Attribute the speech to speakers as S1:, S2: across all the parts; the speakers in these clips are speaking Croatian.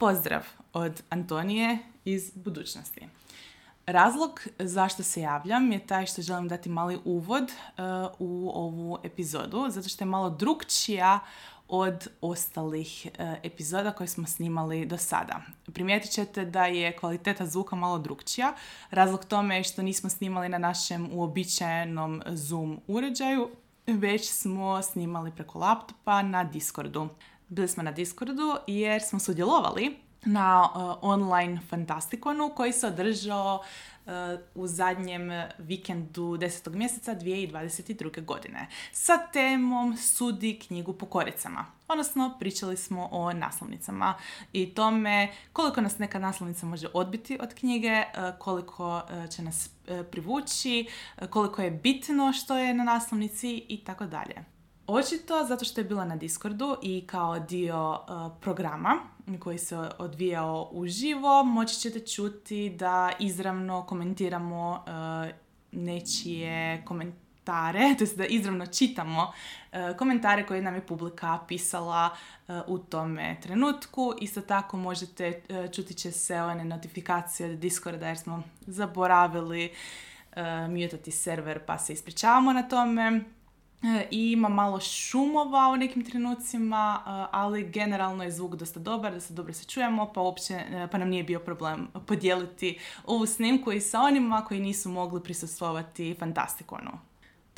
S1: Pozdrav od Antonije iz budućnosti. Razlog zašto se javljam je taj što želim dati mali uvod uh, u ovu epizodu, zato što je malo drugčija od ostalih uh, epizoda koje smo snimali do sada. Primijetit ćete da je kvaliteta zvuka malo drugčija. Razlog tome je što nismo snimali na našem uobičajenom Zoom uređaju, već smo snimali preko laptopa na Discordu. Bili smo na Discordu jer smo sudjelovali na uh, online fantastikonu koji se održao uh, u zadnjem vikendu 10. mjeseca 2022. godine sa temom Sudi knjigu po koricama. Odnosno, pričali smo o naslovnicama i tome koliko nas neka naslovnica može odbiti od knjige, uh, koliko će nas privući, koliko je bitno što je na naslovnici i tako dalje. Očito zato što je bila na Discordu i kao dio uh, programa koji se odvijao uživo, moći ćete čuti da izravno komentiramo uh, nečije komentare, to da izravno čitamo uh, komentare koje nam je publika pisala u tome trenutku. Isto tako možete, čuti će se one notifikacije od Discorda jer smo zaboravili mutati server pa se ispričavamo na tome i ima malo šumova u nekim trenucima, e, ali generalno je zvuk dosta dobar, da se dobro se čujemo, pa, uopće, e, pa nam nije bio problem podijeliti ovu snimku i sa onima koji nisu mogli prisustvovati Fantastikonu.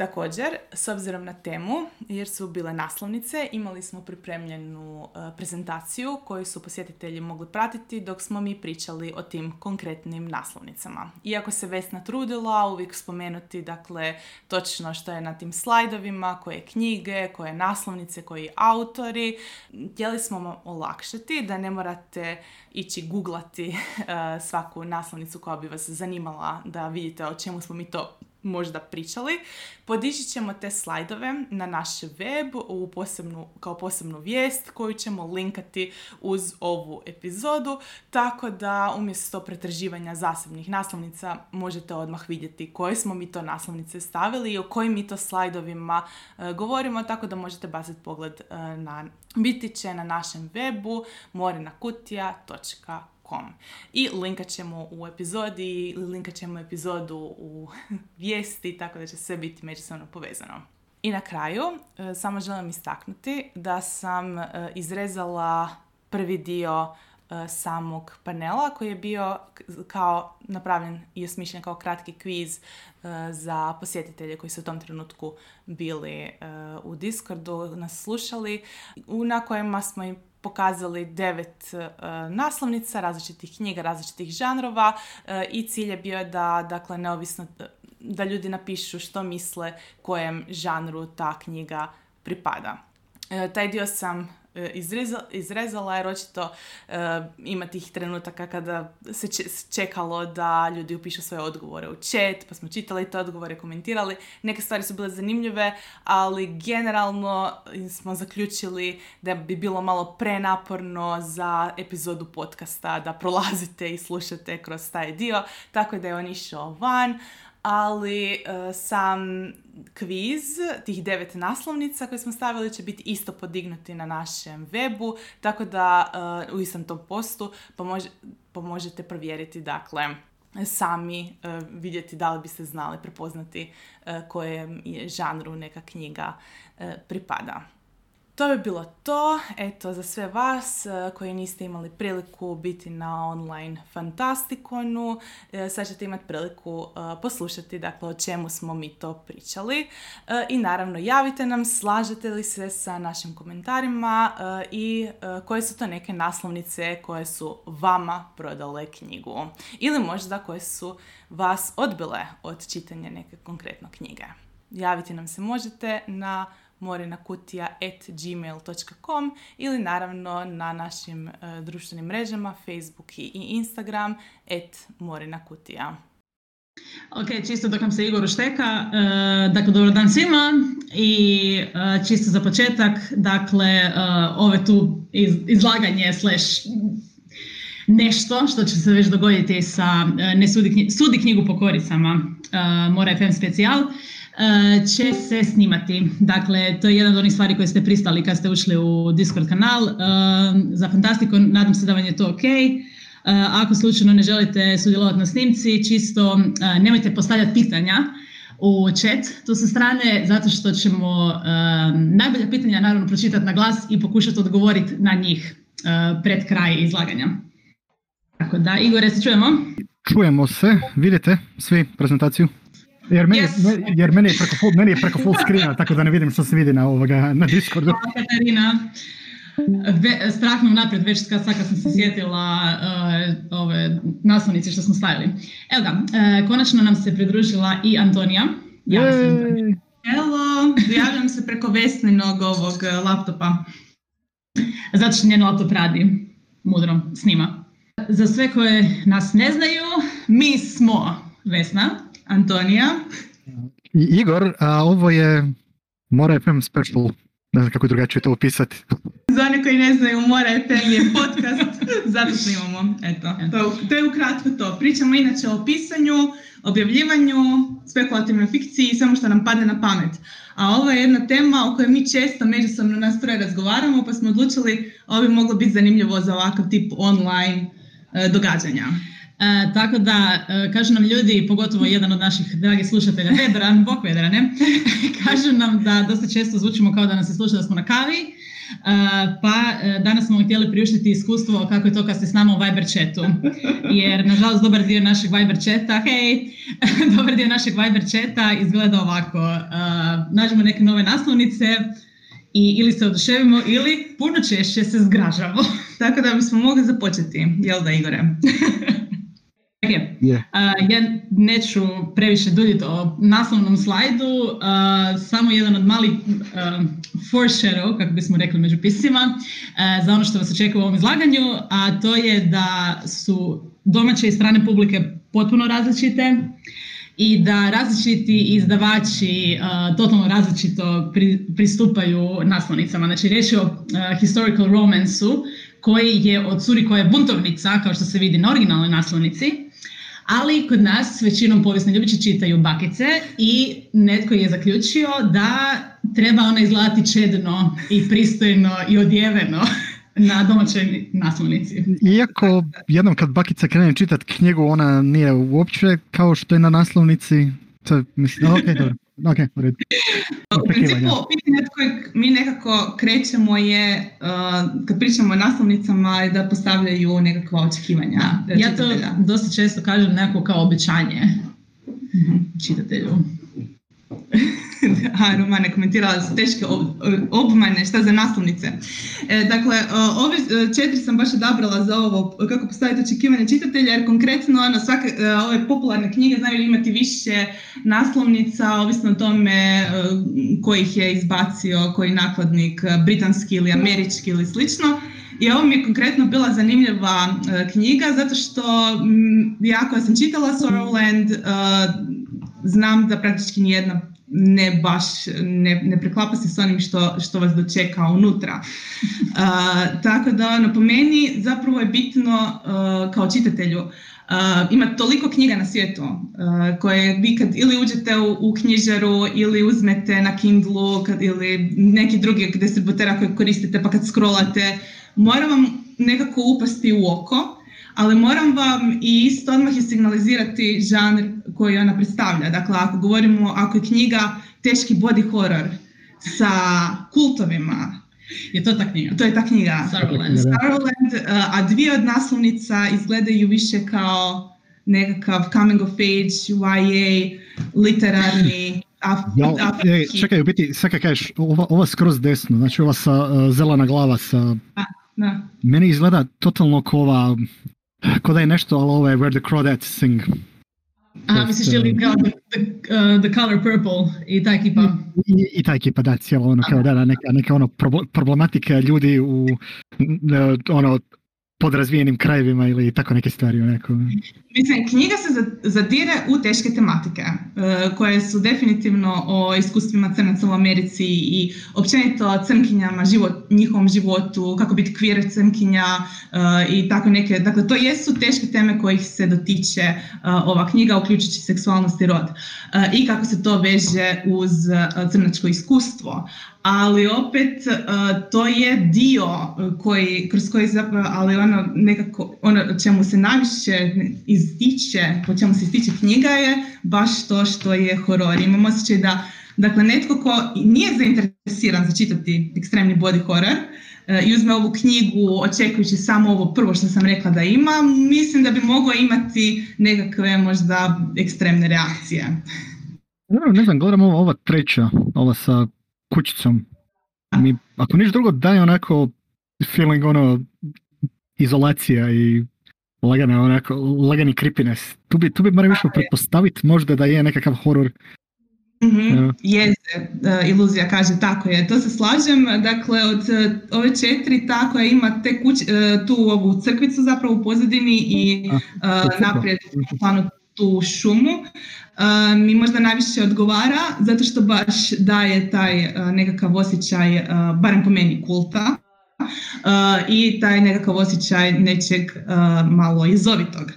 S1: Također, s obzirom na temu, jer su bile naslovnice, imali smo pripremljenu uh, prezentaciju koju su posjetitelji mogli pratiti dok smo mi pričali o tim konkretnim naslovnicama. Iako se Vesna trudila uvijek spomenuti dakle, točno što je na tim slajdovima, koje knjige, koje naslovnice, koji autori, htjeli smo vam olakšati da ne morate ići googlati uh, svaku naslovnicu koja bi vas zanimala da vidite o čemu smo mi to možda pričali. Podići ćemo te slajdove na naš web u posebnu, kao posebnu vijest koju ćemo linkati uz ovu epizodu, tako da umjesto pretraživanja zasebnih naslovnica možete odmah vidjeti koje smo mi to naslovnice stavili i o kojim mi to slajdovima e, govorimo, tako da možete baciti pogled e, na biti će na našem webu i linkat ćemo u epizodi, linkat ćemo epizodu u vijesti, tako da će sve biti međusobno povezano. I na kraju, e, samo želim istaknuti da sam e, izrezala prvi dio e, samog panela koji je bio kao napravljen i osmišljen kao kratki kviz za posjetitelje koji su u tom trenutku bili u Discordu, nas slušali, na kojima smo im pokazali devet uh, naslovnica različitih knjiga, različitih žanrova uh, i cilj je bio da, dakle, neovisno da ljudi napišu što misle kojem žanru ta knjiga pripada. Uh, taj dio sam E, izrezala, izrezala jer očito uh, ima tih trenutaka kada se čekalo da ljudi upišu svoje odgovore u chat, pa smo čitali te odgovore, komentirali. Neke stvari su bile zanimljive, ali generalno smo zaključili da bi bilo malo prenaporno za epizodu podcasta da prolazite i slušate kroz taj dio, tako da je on išao van ali uh, sam kviz, tih devet naslovnica koje smo stavili će biti isto podignuti na našem webu, tako da uh, u istom tom postu pomož, pomožete provjeriti dakle sami uh, vidjeti da li biste znali prepoznati kojem je žanru neka knjiga pripada. To bi bilo to. Eto, za sve vas eh, koji niste imali priliku biti na online fantastikonu, eh, sad ćete imati priliku eh, poslušati dakle, o čemu smo mi to pričali. I naravno, javite nam, slažete li se sa našim komentarima i koje su to neke naslovnice koje su vama prodale knjigu. Ili možda koje su vas odbile od čitanja neke konkretno knjige. Javiti nam se možete na morinakutija.gmail.com ili naravno na našim uh, društvenim mrežama Facebook i Instagram at morinakutija.
S2: Ok, čisto dok nam se Igor ušteka, uh, dakle dobro dan svima i uh, čisto za početak, dakle uh, ove tu iz, izlaganje slash nešto što će se već dogoditi sa ne sudi knjigu po koricama Mora FM specijal će se snimati. Dakle, to je jedna od onih stvari koje ste pristali kad ste ušli u Discord kanal. Za fantastiku, nadam se da vam je to ok. Ako slučajno ne želite sudjelovati na snimci, čisto nemojte postavljati pitanja u chat tu sa strane, zato što ćemo najbolja pitanja naravno pročitati na glas i pokušati odgovoriti na njih pred kraj izlaganja. Tako da, Igore, se čujemo?
S3: Čujemo se, vidite svi prezentaciju? Jer meni, yes. jer meni je preko full, meni je preko full screena, tako da ne vidim što se vidi na, ovoga, na Discordu.
S2: Katarina, Ve, strah me unaprijed već kad, sad kad sam se sjetila uh, ove naslovnice što smo stavili. Evo ga, uh, konačno nam se pridružila i Antonija.
S4: Ja sam Hello, javljam se preko Vesninog ovog uh, laptopa.
S2: Zato što njen laptop radi, mudro, snima. Za sve koje nas ne znaju, mi smo Vesna, Antonija.
S3: I Igor, a ovo je Mora FM Special ne znam kako drugačije to opisati.
S4: Za one koji ne znaju, Mora FM je podcast, zato snimamo. Eto, to, to je ukratko to. Pričamo inače o pisanju, objavljivanju, spekulativnoj fikciji i samo što nam padne na pamet. A ovo je jedna tema o kojoj mi često međusobno nas troje razgovaramo, pa smo odlučili ovo bi moglo biti zanimljivo za ovakav tip online e, događanja.
S2: E, tako da, e, kažu nam ljudi, pogotovo jedan od naših dragih slušatelja, Vedran, bok Vedra, ne? kažu nam da dosta često zvučimo kao da nas se sluša da smo na kavi, e, pa e, danas smo htjeli priuštiti iskustvo kako je to kad ste s nama u Viber chatu. Jer, nažalost, dobar dio našeg Viber chata, hej, dobar dio našeg Viber chata izgleda ovako. Nađemo neke nove naslovnice, i ili se oduševimo ili puno češće se zgražamo.
S4: Tako da bismo mogli započeti, jel da Igore?
S2: Yeah. Uh, ja neću previše duljiti o naslovnom slajdu, samo jedan od malih uh, foreshadow, kako bismo rekli među pisima, za ono što vas očekuje u ovom izlaganju, a to je da su domaće i strane publike potpuno različite i da različiti izdavači uh, totalno različito pri, pristupaju naslovnicama. Znači, riječ je o historical romansu koji je od curi koja je buntovnica, kao što se vidi na originalnoj naslovnici, ali kod nas većinom povijesne ljubiće čitaju bakice i netko je zaključio da treba ona izgledati čedno i pristojno i odjeveno na domaćoj naslovnici.
S3: Iako jednom kad bakica krene čitati knjigu, ona nije uopće kao što je na naslovnici, to mislim, ok, dobro. Ok, u redu.
S4: U principu, pitanje kojeg mi nekako krećemo je, uh, kad pričamo o naslovnicama, da postavljaju nekakva očekivanja.
S2: Ja to dosta često kažem nekako kao obećanje mm-hmm. čitatelju.
S4: A, Romana je komentirala su teške obmane, šta za naslovnice. E, dakle, ove četiri sam baš odabrala za ovo, kako postaviti očekivanje čitatelja, jer konkretno ono, svake, e, ove popularne knjige znaju imati više naslovnica, ovisno o tome e, koji ih je izbacio, koji nakladnik, britanski ili američki ili slično. I ovo mi je konkretno bila zanimljiva knjiga, zato što ja koja sam čitala Sorrowland, znam da praktički nijedna ne baš, ne, ne preklapa se s onim što, što vas dočeka unutra. Uh, tako da ono, po meni zapravo je bitno uh, kao čitatelju uh, ima toliko knjiga na svijetu uh, koje vi kad ili uđete u, u knjižaru ili uzmete na Kindlu kad, ili neki drugi distributera koje koristite pa kad scrollate, mora vam nekako upasti u oko ali moram vam i isto odmah je signalizirati žanr koji ona predstavlja. Dakle, ako govorimo, ako je knjiga teški body horror sa kultovima,
S2: je to ta knjiga?
S4: To je ta knjiga.
S2: Starland.
S4: Starland, a dvije od naslovnica izgledaju više kao nekakav coming of age, YA, literarni,
S3: ja, e, čekaj, u biti, sve kad kažeš, ova, ova skroz desno, znači ova sa uh, zelena glava sa... A, da. Meni izgleda totalno kao ova Ko da je nešto, ali ovo je Where the Crawdads Sing.
S2: Aha, misliš li uh, kao the, the, uh, the Color Purple i ta ekipa?
S3: I, i ta ekipa, da, cijelo ono, kao da, da, neka, neka ono problematika ljudi u, ono, podrazvijenim krajevima ili tako neke stvari. Onako.
S4: Mislim, knjiga se zadire u teške tematike uh, koje su definitivno o iskustvima crnaca u Americi i općenito crnkinjama, život, njihovom životu, kako biti kvir crnkinja uh, i tako neke. Dakle, to jesu teške teme kojih se dotiče uh, ova knjiga, uključujući seksualnost i rod. I kako se to veže uz crnačko iskustvo ali opet to je dio koji, kroz koji zapravo, ali ono nekako, ono čemu se najviše ističe, po čemu se ističe knjiga je baš to što je horor. Imam osjećaj da, dakle, netko ko nije zainteresiran za čitati ekstremni body horror, i uzme ovu knjigu očekujući samo ovo prvo što sam rekla da ima, mislim da bi moglo imati nekakve možda ekstremne reakcije.
S3: Ne znam, gledam ova treća, ova sa kućicom. Mi, ako niš drugo daje onako feeling ono izolacija i lagane onako, lagani creepiness. Tu bi, tu bi barem išlo pretpostaviti možda da je nekakav horor.
S4: Mm-hmm. Je, uh, iluzija kaže tako je, to se slažem, dakle od uh, ove četiri tako je ima te kuć, uh, tu ovu crkvicu zapravo u pozadini i naprijed u planu tu šumu mi možda najviše odgovara zato što baš daje taj nekakav osjećaj, barem po meni, kulta. i taj nekakav osjećaj nečeg malo izovitog.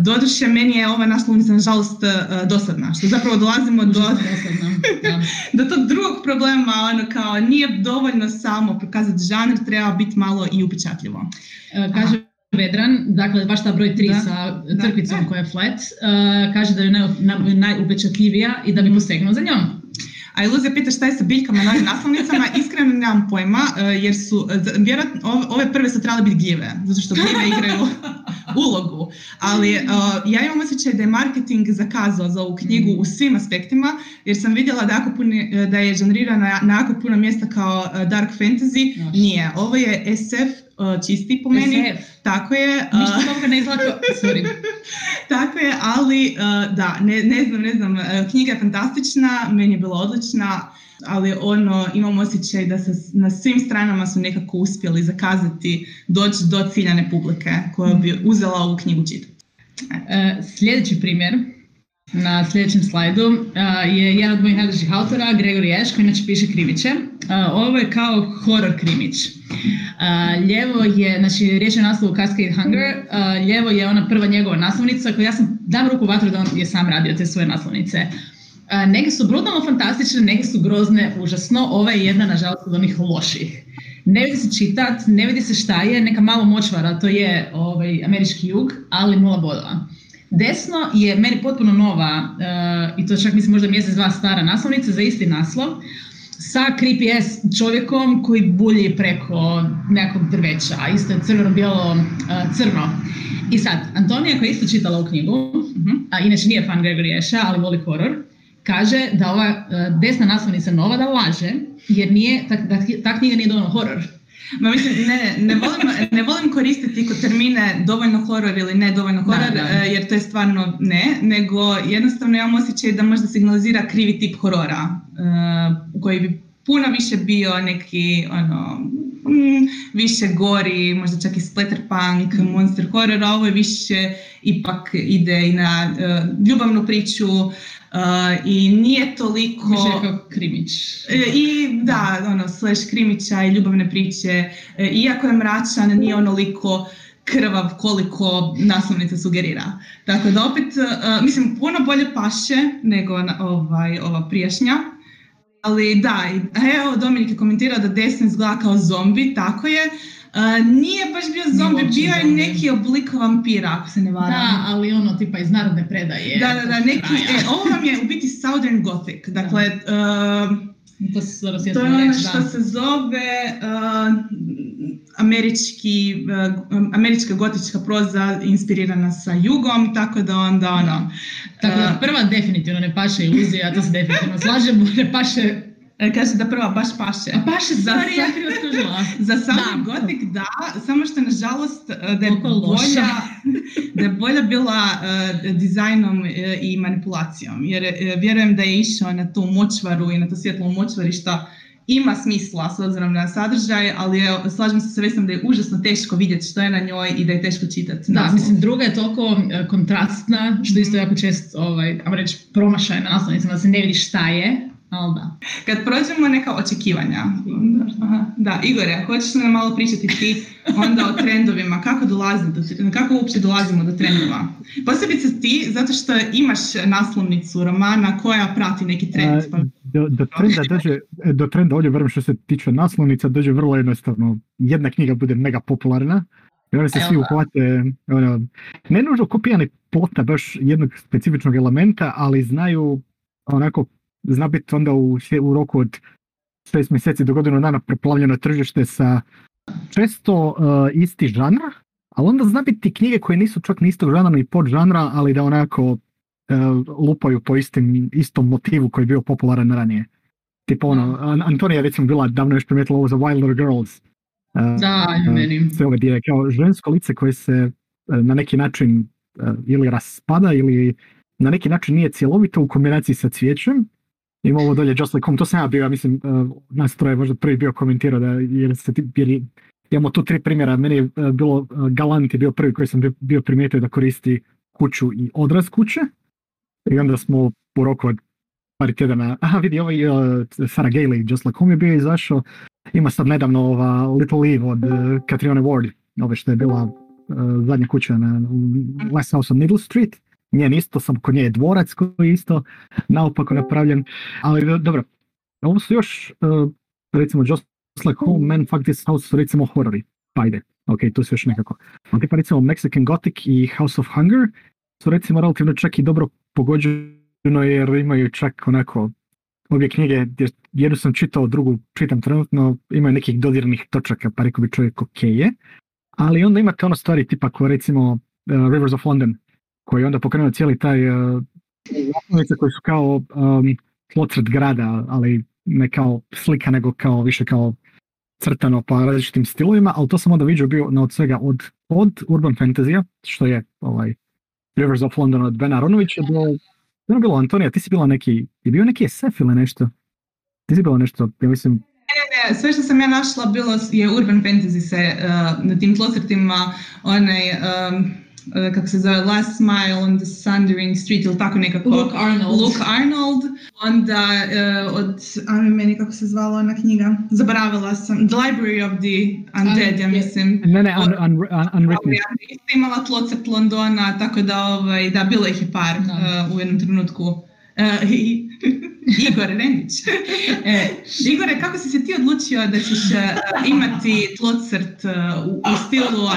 S4: Doduše, meni je ova naslovnica nažalost dosadna, što zapravo dolazimo do, do tog drugog problema, ono kao nije dovoljno samo pokazati žanr, treba biti malo i upečatljivo.
S2: Kaže Vedran, dakle baš ta broj 3 sa crkvicom koja je flat, uh, kaže da je naj, najupečatljivija i da bi mhm. posegnuo za njom.
S4: A Iluzija pita šta je sa biljkama na ovim naslovnicama, iskreno nemam pojma, uh, jer su, uh, vjerojatno, ove prve su trebale biti gljive, zato što gljive igraju ulogu. Ali ja imam osjećaj da je marketing zakazao za ovu knjigu u svim aspektima, jer sam vidjela da, jako da je žanrirana na jako puno mjesta kao dark fantasy. Nije, ovo je SF čisti po meni. Tako je.
S2: Ništa toga ne izlako, sorry.
S4: Tako je, ali da, ne, ne znam, ne znam, knjiga je fantastična, meni je bila odlična, ali ono, imam osjećaj da se na svim stranama su nekako uspjeli zakazati doći do ciljane publike koja bi uzela ovu knjigu čitati.
S2: E, sljedeći primjer na sljedećem slajdu je jedan od mojih najdražih autora, Gregory Ash, koji inače piše krimiće. ovo je kao horror krimić. Ljevo je, znači riječ je o naslovu Cascade Hunger, ljevo je ona prva njegova naslovnica koju ja sam dam ruku vatru da on je sam radio te svoje naslovnice. Neke su brutalno fantastične, neke su grozne, užasno, ova je jedna nažalost od onih loših. Ne vidi se čitat, ne vidi se šta je, neka malo močvara, to je ovaj, američki jug, ali nula bodova. Desno je meni potpuno nova, uh, i to čak mislim možda mjesec dva stara naslovnica za isti naslov, sa creepy ass čovjekom koji bulji preko nekog drveća, a isto je crveno-bijelo uh, crno. I sad, Antonija koja je isto čitala u knjigu, uh a inače nije fan Gregory Asha, ali voli horor, kaže da ova uh, desna naslovnica nova da laže, jer nije, ta, da, ta knjiga nije dovoljno horor.
S4: Ma mislim, ne, ne, volim, ne volim koristiti termine dovoljno horor ili ne dovoljno horor, e, jer to je stvarno ne, nego jednostavno imam osjećaj da možda signalizira krivi tip horora, uh, koji bi puno više bio neki, ono, mm, više gori, možda čak i splatterpunk, mm. monster horror, a ovo je više ipak ide i na uh, ljubavnu priču, i nije toliko...
S2: Više kao krimić.
S4: E, I da, ono, slash krimića i ljubavne priče. E, iako je mračan, nije onoliko krvav koliko naslovnica sugerira. Tako da opet, uh, mislim, puno bolje paše nego ovaj, ova prijašnja. Ali da, evo Dominik je komentirao da desno izgleda kao zombi, tako je nije baš bio zombi, bio je neki oblik vampira, ako se ne varam.
S2: Da, ali ono tipa iz narodne predaje.
S4: Da, da, da, neki, e, ovo vam je u biti Southern Gothic, dakle, uh,
S2: to, se
S4: to je ono što se zove uh, američki, uh, američka gotička proza inspirirana sa jugom, tako da onda ono...
S2: Tako da prva definitivno ne paše iluzija, to se definitivno slažemo, ne paše
S4: kaže da prva baš paše.
S2: A paše, za stvari, ja
S4: Za sami gotik da, samo što nažalost e, da je bolja, da je bolja bila uh, dizajnom i manipulacijom. Jer uh, vjerujem da je išao na tu močvaru i na to svjetlo močvari što ima smisla s obzirom na sadržaj, ali je, slažem se sa Vesnom da je užasno teško vidjeti što je na njoj i da je teško čitati.
S2: Da, mislim, druga je toliko e, kontrastna, što isto jako često, ovaj, reći, promašaj naslovnicama, da se ne vidi šta je, ali da.
S4: Kad prođemo neka očekivanja, aha, da, Igore, hoćeš nam malo pričati ti onda o trendovima, kako dolazi do, kako uopće dolazimo do trendova? Posebice ti, zato što imaš naslovnicu romana koja prati neki trend. Pa...
S3: Do, do, trenda dođe, do trenda ovdje vrlo što se tiče naslovnica dođe vrlo jednostavno. Jedna knjiga bude mega popularna, i se svi uhvate, ono, ne nužno kopijani plota baš jednog specifičnog elementa, ali znaju onako zna biti onda u, u roku od šest mjeseci do godinu dana preplavljeno tržište sa često uh, isti žanr, ali onda zna biti knjige koje nisu čak ni istog žanra ni žanra, ali da onako uh, lupaju po istim, istom motivu koji je bio popularan ranije. Tipo ono, Antonija recimo bila davno još primijetila ovo za Wilder Girls.
S2: Uh, da, meni.
S3: Sve ove dire, kao žensko lice koje se na neki način ili raspada ili na neki način nije cjelovito u kombinaciji sa cvijećem ima ovo dolje Just Like Home, to sam ja bio, ja mislim, uh, nas troje možda prvi bio komentirao da jer se jer imamo tu tri primjera, meni je uh, bilo, uh, Galant je bio prvi koji sam bio primijetio da koristi kuću i odraz kuće. I onda smo u roku od par tjedana, aha vidi ovaj uh, Sarah Gailey, Just Like Home je bio izašao, ima sad nedavno ova Little Eve od uh, Catriona Ward, ove što je bila uh, zadnja kuća na West House on Middle Street, njen isto, sam kod nje je dvorac koji je isto naopako napravljen, ali dobro, ovo su još, uh, recimo, Just Like Home, Man, Fuck This House su recimo horori, pa ide, ok, tu su još nekako. Ali tipa recimo Mexican Gothic i House of Hunger su recimo relativno čak i dobro pogođeno jer imaju čak onako obje knjige, jednu sam čitao, drugu čitam trenutno, imaju nekih dodirnih točaka, pa rekao bi čovjek ok je, ali onda imate ono stvari tipa koje recimo uh, Rivers of London, koji je onda pokrenuo cijeli taj uh, koji su kao um, grada, ali ne kao slika, nego kao više kao crtano po različitim stilovima, ali to sam onda vidio bio na od svega od, od urban fantasy što je ovaj Rivers of London od Bena Aronovića, do je bilo Antonija, ti si bila neki, je bio neki SF ili nešto? Ti si bila nešto, ja mislim...
S4: Ne, ne, sve što sam ja našla bilo je urban fantasy se uh, na tim tlocrtima, onaj um, uh, kako se zove, Last Smile on the Sundering Street ili tako nekako.
S2: Luke Arnold.
S4: Luke Arnold. Onda uh, od, ajme meni kako se zvala ona knjiga, zaboravila sam, The Library of the Undead, ja mislim.
S3: Ne, ne, un, un, un, Unwritten. Ja
S4: imala tlocrt Londona, tako da, ovaj, da, bilo ih je par uh, u jednom trenutku. Uh, i, Igor Rendić. E, Igore, kako si se ti odlučio da ćeš uh, imati tlocrt uh, u, u stilu uh,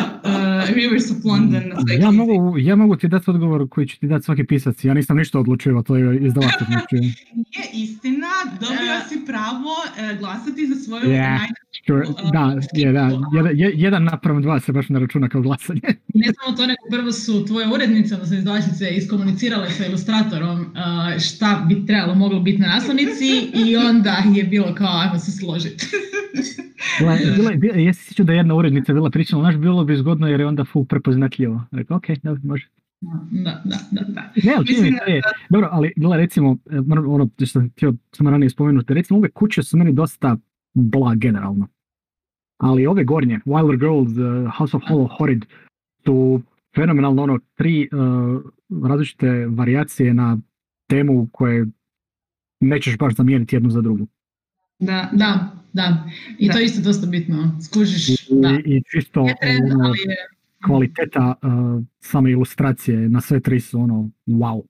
S4: Rivers of London?
S3: Ja mogu, ja mogu ti dati odgovor koji će ti dati svaki pisac. Ja nisam ništa odlučio, to je izdavač odlučio.
S4: je istina, dobio si pravo uh, glasati za svoju yeah.
S3: Sure. Da, je, da. Jedan, jedan napravom dva se baš ne računa kao glasanje.
S2: ne samo to, nego prvo su tvoje urednice, odnosno izdavačice, iskomunicirale sa ilustratorom šta bi trebalo moglo biti na naslovnici i onda je bilo kao ajmo se složiti.
S3: bila, bila, bila, jesi da je jedna urednica bila pričala, znaš, bilo bi zgodno jer je onda full prepoznatljivo. Rekao, ok, da, može.
S2: Da, da, da, da.
S3: Ne, ali Mislim, je, dobro, ali gledaj, recimo, e, ono što sam htio samo ranije spomenuti, recimo ove kuće su meni dosta bla generalno. Ali ove gornje, Wilder Girls, uh, House of Hollow Horrid, su fenomenalno ono, tri uh, različite varijacije na temu koje nećeš baš zamijeniti jednu za drugu.
S2: Da, da, da. I da. to je isto dosta bitno. Skužiš, I, da.
S3: I čisto trend, ono, ali je... kvaliteta uh, same ilustracije na sve tri su ono wow.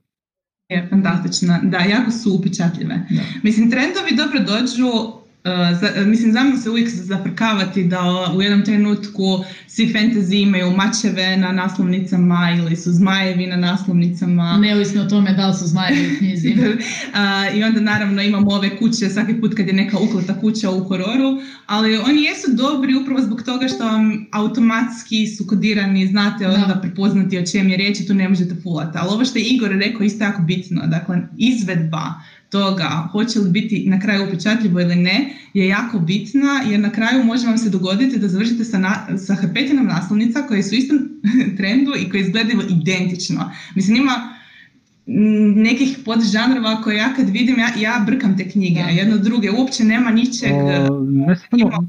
S4: Je fantastična. Da, jako su upečatljive. Mislim, trendovi dobro dođu Uh, mislim, znamo se uvijek zaprkavati da u jednom trenutku svi fantasy imaju mačeve na naslovnicama ili su zmajevi na naslovnicama.
S2: Neovisno o tome da li su zmajevi u knjizi.
S4: uh, I onda naravno imamo ove kuće svaki put kad je neka uklata kuća u hororu, ali oni jesu dobri upravo zbog toga što vam automatski su kodirani, znate onda prepoznati o čem je riječ i tu ne možete fulati. Ali ovo što je Igor rekao isto jako bitno, dakle izvedba toga hoće li biti na kraju upečatljivo ili ne je jako bitna jer na kraju može vam se dogoditi da završite sa, na, sa hrpetinom naslovnica koje su u istom trendu i koje izgledaju identično. Mislim ima nekih podžanrova koje ja kad vidim, ja, ja brkam te knjige, a jedno druge, uopće nema ničeg o,
S3: ne, samo,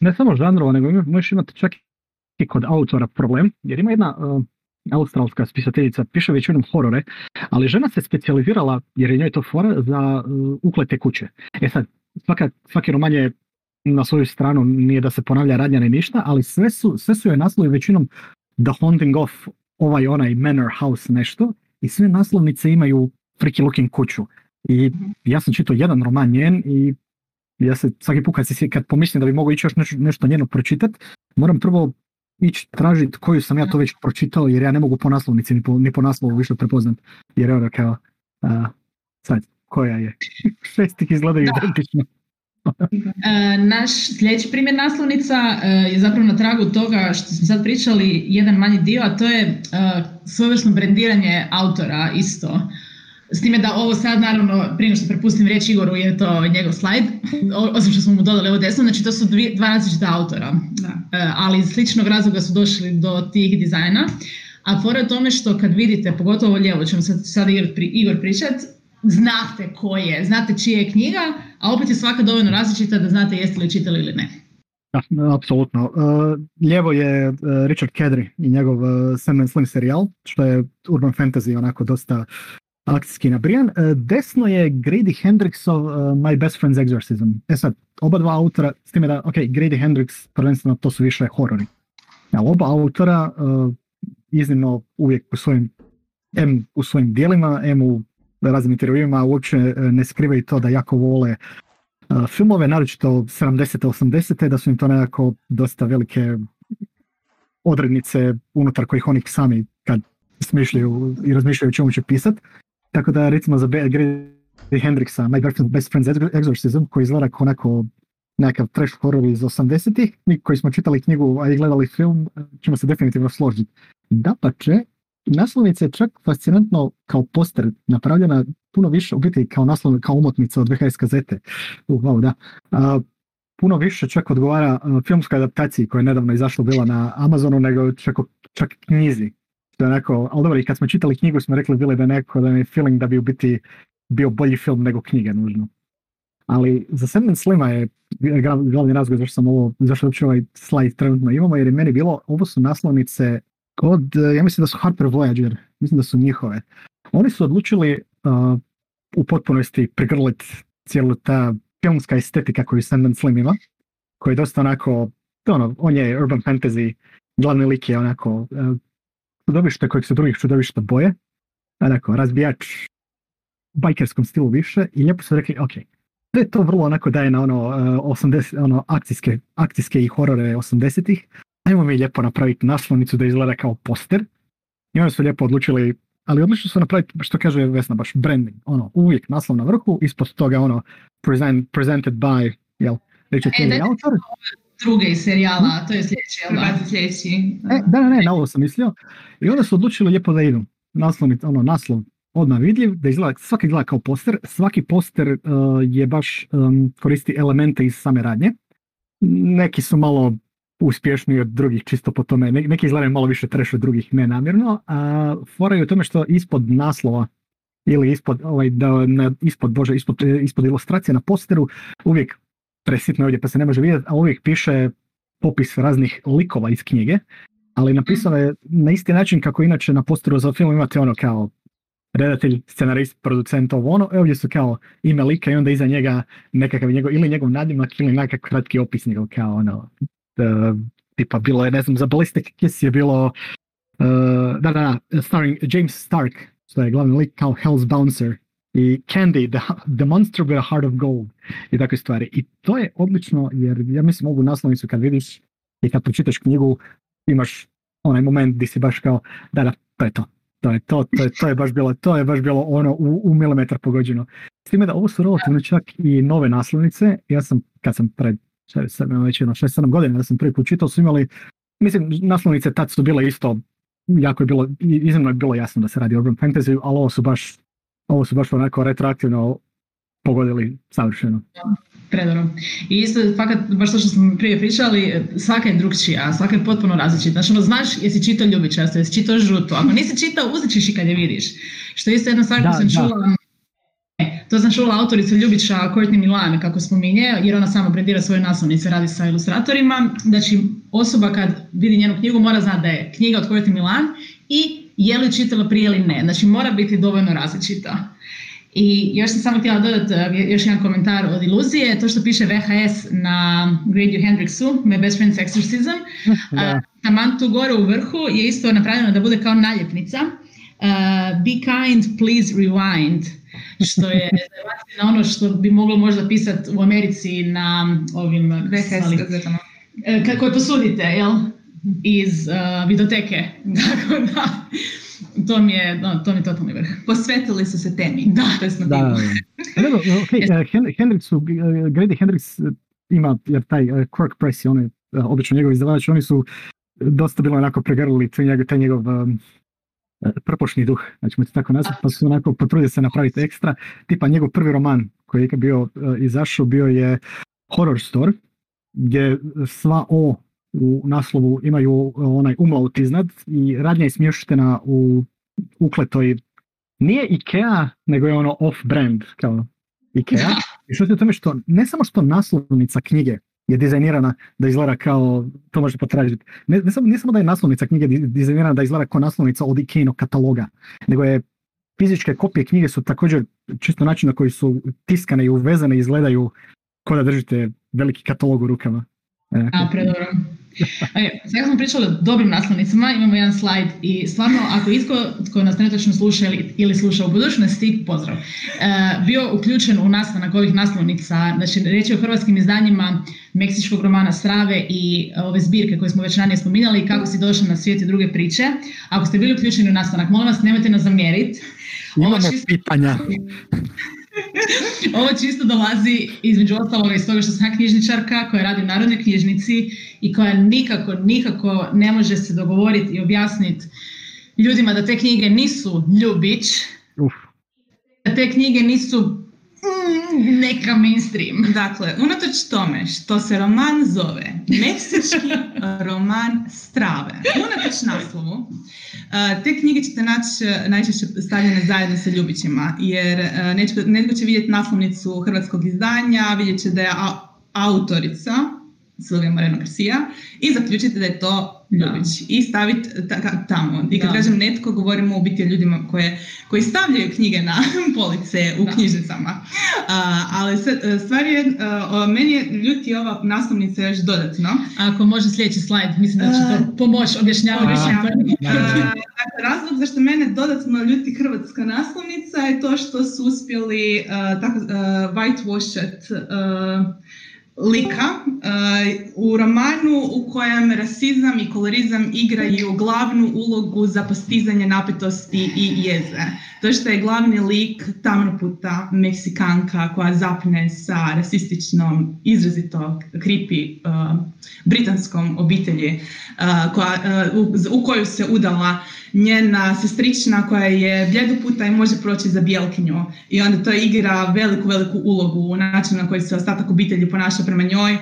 S3: ne samo žanrova, nego možeš imati čak i kod autora problem, jer ima jedna uh, australska spisateljica, piše većinom horore, ali žena se specijalizirala, jer je njoj to fora, za uh, uklete kuće. E sad, svaka, svaki roman je na svoju stranu, nije da se ponavlja radnja ni ništa, ali sve su, sve su joj naslovi većinom The Haunting of ovaj onaj Manor House nešto i sve naslovnice imaju freaky looking kuću. I ja sam čitao jedan roman njen i ja se svaki put kad, kad pomislim da bi mogao ići još nešto, nešto njeno pročitati, moram prvo ići tražiti koju sam ja to već pročitao jer ja ne mogu po naslovnici ni po, ni po naslovu više prepoznat. Jer evo kao, uh, sad, koja je? Šestih izgledaju identično.
S2: E, naš sljedeći primjer naslovnica e, je zapravo na tragu toga što smo sad pričali jedan manji dio, a to je e, svojevrsno brendiranje autora isto. S time da ovo sad naravno, prije što prepustim riječ Igoru, je to njegov slajd, osim što smo mu dodali ovo desno, znači to su dva različita autora, da. ali iz sličnog razloga su došli do tih dizajna. A fora je tome što kad vidite, pogotovo lijevo, ćemo sad, sad Igor pričat, znate ko je, znate čija je knjiga, a opet je svaka dovoljno različita da znate jeste li čitali ili ne.
S3: Da, apsolutno. Uh, lijevo je uh, Richard Kedry i njegov uh, Sam Slim serijal, što je urban fantasy onako dosta akcijski nabrijan. Uh, desno je Grady Hendrixov uh, My Best Friend's Exorcism. E sad, oba dva autora, s time da, ok, Grady Hendrix, prvenstveno to su više horori. Ja, oba autora uh, iznimno uvijek u svojim M u svojim dijelima, M u raznim intervjuima uopće e, ne skrivaju to da jako vole filmove, naročito 70. 80. da su im to nekako dosta velike odrednice unutar kojih oni sami kad smišljaju i razmišljaju o čemu će pisat. Tako da recimo za Grady Hendrixa, My Best Friend's Exorcism, koji izgleda kao onako nekakav trash horror iz 80-ih, mi koji smo čitali knjigu, a i gledali film, ćemo se definitivno složiti. Da pa će, naslovnica je čak fascinantno kao poster napravljena puno više, u biti kao naslov, kao umotnica od VHS kazete. Uh, wow, da. puno više čak odgovara filmskoj adaptaciji koja je nedavno izašla bila na Amazonu nego čak, čak knjizi. To je neko, ali dobro, i kad smo čitali knjigu smo rekli bili da neko da je feeling da bi u biti bio bolji film nego knjige nužno. Ali za Sandman Slima je glavni razlog zašto sam ovo, zašto uopće ovaj slajd trenutno imamo, jer je meni bilo, ovo su naslovnice od, e, ja mislim da su Harper Voyager, mislim da su njihove. Oni su odlučili uh, u potpunosti pregrliti cijelu ta filmska estetika koju Sandman Slim ima, koji je dosta onako, ono, on je urban fantasy, glavni lik je onako uh, čudovište kojeg se drugih čudovišta boje, onako, razbijač u bajkerskom stilu više i lijepo su rekli, ok, sve to vrlo onako daje na ono, uh, 80, ono akcijske, akcijske i horore 80-ih, ajmo mi lijepo napraviti naslovnicu da izgleda kao poster. I oni su lijepo odlučili, ali odlično su napraviti, što kaže Vesna, baš branding. Ono, uvijek naslov na vrhu, ispod toga ono, present, presented by, jel, Richard
S2: e, autor. Druge iz serijala, to je sljedeći, jel da? sljedeći.
S3: E, da, ne, na ovo sam mislio. I onda su odlučili lijepo da idu. Naslovnic, ono, naslov odmah vidljiv, da izgleda, svaki gleda kao poster, svaki poster uh, je baš um, koristi elemente iz same radnje. Neki su malo uspješniji od drugih čisto po tome. Neki izgledaju malo više treš od drugih nenamjerno, a fora je u tome što ispod naslova ili ispod, ovaj, da, ne, ispod, bože, ispod, ispod ilustracije na posteru uvijek presitno ovdje pa se ne može vidjeti, a uvijek piše popis raznih likova iz knjige, ali napisano je na isti način kako inače na posteru za film imate ono kao redatelj, scenarist, producent, ovo ono, ovdje su kao ime lika i onda iza njega nekakav njegov, ili njegov nadimak ili nekakav kratki opis njegov kao ono uh, tipa bilo je, ne znam, za Ballistic Kiss je bilo, uh, da, da, da, starring James Stark, što je glavni lik kao Hell's Bouncer, i Candy, the, Monster with a Heart of Gold, i takve stvari. I to je odlično, jer ja mislim ovu naslovnicu kad vidiš i kad pročitaš knjigu, imaš onaj moment gdje si baš kao, da, da, to je to. To je to, to je, to je baš bilo, to je baš bilo ono u, u milimetar pogođeno. S time da ovo su relativno čak i nove naslovnice. Ja sam, kad sam pred već jedno 6-7 godina da sam prvi put čitao, su imali, mislim, naslovnice tad su bile isto, jako je bilo, iznimno je bilo jasno da se radi o urban fantasy, ali ovo su baš, ovo su baš onako retroaktivno pogodili savršeno.
S2: Predoro. I isto, fakat, baš to što smo prije pričali, svaka je drugčija, svaka je potpuno različita. Znači, ono, znaš jesi čitao ljubičasto, jesi čitao žuto. Ako nisi čitao, uzet ćeš i kad je vidiš. Što je isto jedna stvar koju sam čula, e, to sam čula autoricu Ljubića Courtney Milan kako spominje, jer ona sama brendira svoje naslovnice, radi sa ilustratorima. Znači, osoba kad vidi njenu knjigu mora znati da je knjiga od Courtney Milan i je li čitala prije ili ne. Znači, mora biti dovoljno različita. I još sam samo htjela dodati uh, još jedan komentar od iluzije, to što piše VHS na Grady Hendrixu, My Best Friend's Exorcism, uh, taman tu gore u vrhu je isto napravljeno da bude kao naljepnica. Uh, be kind, please rewind što je na ono što bi moglo možda pisati u Americi na ovim
S4: VHS gazetama.
S2: Koje posudite, jel? Iz uh, videoteke. Tako da, to mi je, no, to mi je totalni vrh.
S4: Posvetili su se temi.
S2: Da,
S3: da. da. da. okay, uh, Hendrix, uh, Grady Hendrix uh, ima jer taj uh, Cork Press, on je uh, obično njegov izdavač, oni su dosta bilo onako pregrlili taj njegov, taj njegov um, prpošni duh, znači mu tako nazvat, pa su onako potrudili se napraviti ekstra. Tipa njegov prvi roman koji je bio uh, izašao bio je Horror Store, gdje sva O u naslovu imaju onaj umlaut iznad i radnja je smještena u ukletoj nije Ikea, nego je ono off-brand kao Ikea. I što je tome što, ne samo što naslovnica knjige je dizajnirana da izgleda kao, to možete potražiti, ne, ne, samo, ne samo da je naslovnica knjige dizajnirana da izgleda kao naslovnica od Ikeinog kataloga, nego je fizičke kopije knjige su također čisto način na koji su tiskane i uvezane izgledaju kao da držite veliki katalog u rukama.
S2: E, A, predobro. E, sada smo pričali o dobrim naslovnicama, imamo jedan slajd i stvarno ako itko tko nas netočno sluša ili, ili sluša u budućnosti, pozdrav. E, bio uključen u nastanak ovih naslovnica, znači reći o hrvatskim izdanjima meksičkog romana Strave i ove zbirke koje smo već ranije spominjali i kako si došao na svijet i druge priče. Ako ste bili uključeni u nastanak, molim vas nemojte nas zamjeriti.
S3: Imamo pitanja.
S2: Ovo čisto dolazi između ostaloga iz toga što sam knjižničarka koja radi u Narodnoj knjižnici i koja nikako, nikako ne može se dogovoriti i objasniti ljudima da te knjige nisu ljubić, Uf. da te knjige nisu mm, neka mainstream.
S4: Dakle, unatoč tome što se roman zove Meksički roman strave, unatoč naslovu, te knjige ćete naći e, najčešće stavljene zajedno sa ljubićima, jer e, netko će vidjeti naslovnicu hrvatskog izdanja, vidjet će da je autorica Silvija Moreno Garcia i zaključite da je to Ljubić i staviti tamo. I kad kažem netko, govorimo u biti o ljudima koje, koji stavljaju knjige na police u knjižnicama. ali e, stvar je, meni je ljuti ova naslovnica još dodatno.
S2: Ako može sljedeći slajd, mislim da će to pomoći objašnjavati.
S4: Dakle, razlog zašto mene dodatno ljuti hrvatska naslovnica je to što su uspjeli tako, whitewashat lika uh, u romanu u kojem rasizam i kolorizam igraju glavnu ulogu za postizanje napetosti i jeze. To što je glavni lik tamnoputa Meksikanka koja zapne sa rasističnom, izrazito creepy uh, britanskom obitelji uh, koja, u, koju se udala njena sestrična koja je bljedoputa i može proći za bijelkinju. I onda to igra veliku, veliku ulogu u načinu na koji se ostatak obitelji ponaša prema njoj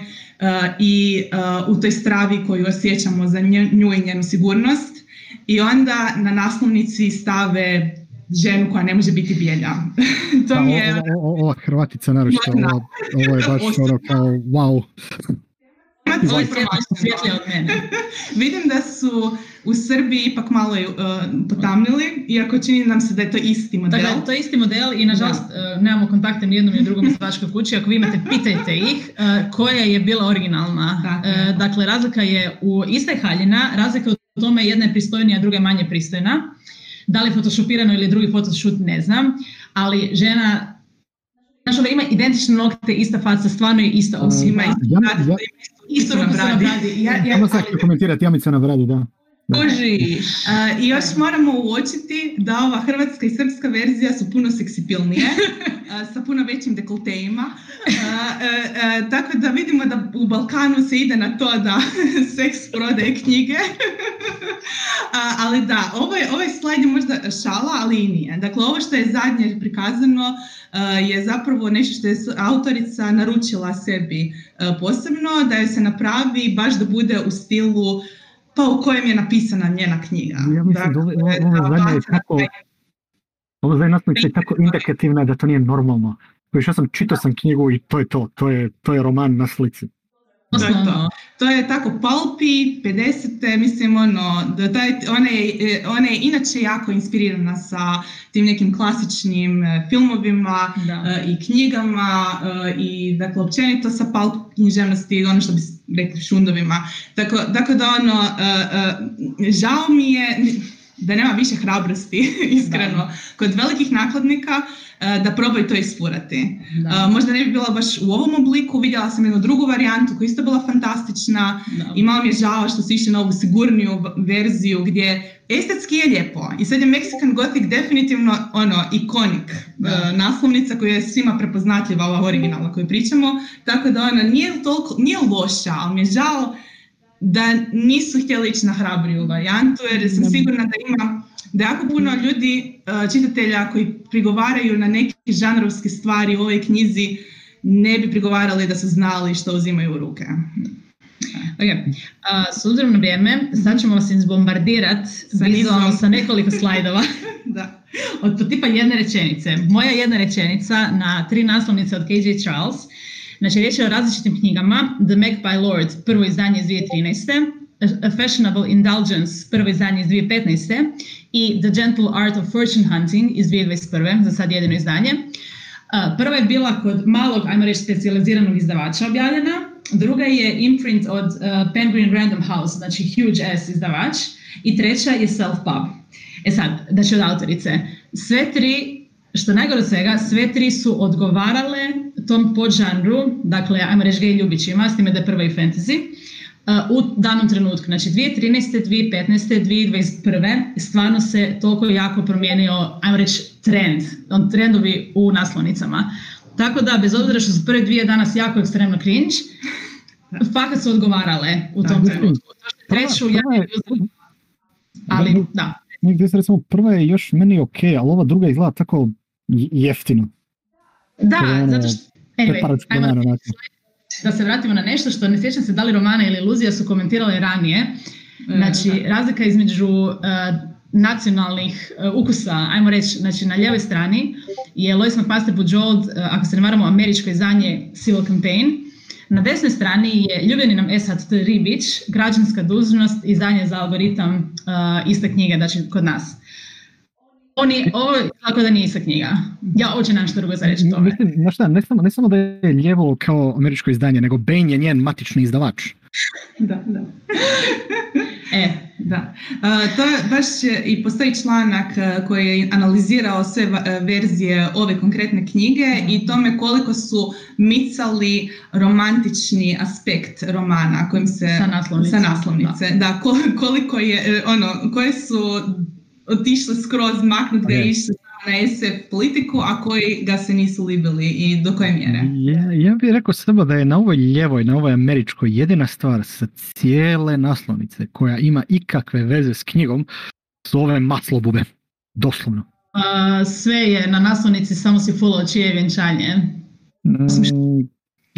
S4: i u toj stravi koju osjećamo za nju i njenu sigurnost. I onda na naslovnici stave ženu koja ne može biti bijelja.
S3: to mi je... Ova Hrvatica naročito, ovo, ovo je baš ono kao wow.
S2: Od mene.
S4: Vidim da su u Srbiji ipak malo uh, potamnili, iako čini nam se da je to isti model.
S2: Dakle, to je isti model i nažalost uh, nemamo kontakte ni jednom ni drugom izdavačkoj kući. Ako vi imate, pitajte ih uh, koja je bila originalna. Dakle, dakle razlika je u iste haljina, razlika u tome jedna je pristojnija, druga je manje pristojna. Da li je photoshopirano ili drugi photoshoot, ne znam, ali žena Znaš, ona ima identične nokte, ista faca, stvarno je ista osoba. Ja, ja, isto na bradi.
S3: Ja, ja, ja, sad ću komentirati, ja na bradi, da.
S4: Kužiš. I još moramo uočiti da ova hrvatska i srpska verzija su puno seksipilnije, sa puno većim dekoltejima. Tako da vidimo da u Balkanu se ide na to da seks prodaje knjige. Ali da, ovaj, ovaj slajd je možda šala, ali i nije. Dakle, ovo što je zadnje prikazano je zapravo nešto što je autorica naručila sebi posebno, da je se napravi baš da bude u stilu pa u kojem je napisana njena knjiga.
S3: Ja mislim da ovo, zadnje je tako, ovo zadnje je tako indikativna da to nije normalno. ja sam čitao sam knjigu i to je to, to je, to je roman na slici.
S4: To je to. To je tako palpi, 50. mislim ono, da taj, ona, je, ona je inače jako inspirirana sa tim nekim klasičnim e, filmovima e, i knjigama e, i dakle općenito sa palp književnosti, ono što bi rekli šundovima. Tako, tako da ono, žao mi je da nema više hrabrosti, iskreno, kod velikih nakladnika E, da probaju to isfurati. Da. E, možda ne bi bila baš u ovom obliku, vidjela sam jednu drugu varijantu koja isto bila fantastična i malo mi je žao što su išli na ovu sigurniju verziju gdje estetski je lijepo i sad je Mexican Gothic definitivno ono ikonik e, naslovnica koja je svima prepoznatljiva ova originalna koju pričamo, tako da ona nije toliko, nije loša, ali mi je žao da nisu htjeli ići na hrabriju varijantu jer sam sigurna da ima da jako puno ljudi, uh, čitatelja koji prigovaraju na neke žanrovske stvari u ovoj knjizi ne bi prigovarali da su znali što uzimaju u ruke.
S2: Ok, s obzirom na vrijeme, sad ćemo vas izbombardirat sa, sa nekoliko slajdova. da. Od tipa jedne rečenice. Moja jedna rečenica na tri naslovnice od KJ Charles. Znači, riječ je o različitim knjigama. The Magpie Lord, prvo izdanje iz 2013. A Fashionable Indulgence, prvo izdanje iz 2015 i The Gentle Art of Fortune Hunting iz 2021. za sad jedino izdanje. Prva je bila kod malog, ajmo reći, specializiranog izdavača objavljena. Druga je imprint od Penguin Random House, znači huge ass izdavač. I treća je Self Pub. E sad, znači od autorice. Sve tri, što najgore od svega, sve tri su odgovarale tom podžanru, dakle, ajmo reći gay ljubićima, s time da je prva i fantasy u danom trenutku. Znači 2013. 2015. 2021. stvarno se toliko jako promijenio, ajmo reći, trend, on trendovi u naslovnicama. Tako da, bez obzira što su prve dvije danas jako ekstremno cringe, fakat su odgovarale u tom trenutku. Treću, ja ali da.
S3: Gdje se recimo prva je još meni ok, ali ova druga izgleda tako jeftino.
S2: Da, ono zato što... Anyway, ajmo, da se vratimo na nešto što ne sjećam se da li Romana ili Iluzija su komentirali ranije. Znači, razlika između uh, nacionalnih uh, ukusa, ajmo reći, znači na ljevoj strani je Lois McMaster Bujold, uh, ako se ne varamo, američko izdanje Civil Campaign. Na desnoj strani je Ljubljeni nam Esad Ribić, građanska dužnost, izdanje za algoritam uh, iste knjige, znači kod nas. Oni, ovo tako da nije ista knjiga. Ja uopće nemam što drugo za reći tome.
S3: Mislim, šta, ne samo, ne samo da je ljevo kao američko izdanje, nego Bain je njen matični izdavač.
S4: Da, da. e, da. Uh, to je baš i postoji članak koji je analizirao sve verzije ove konkretne knjige i tome koliko su micali romantični aspekt romana kojim se
S2: sa naslovnice,
S4: sa naslovnice. Da. da, koliko je e, ono koje su otišli skroz maknut ga okay. išli na SF politiku, a koji ga se nisu libili i do koje mjere?
S3: Ja, ja bih rekao samo da je na ovoj ljevoj, na ovoj američkoj jedina stvar sa cijele naslovnice koja ima ikakve veze s knjigom su ove maslobube. Doslovno.
S2: Uh, sve je na naslovnici, samo si follow čije vjenčanje. Mm,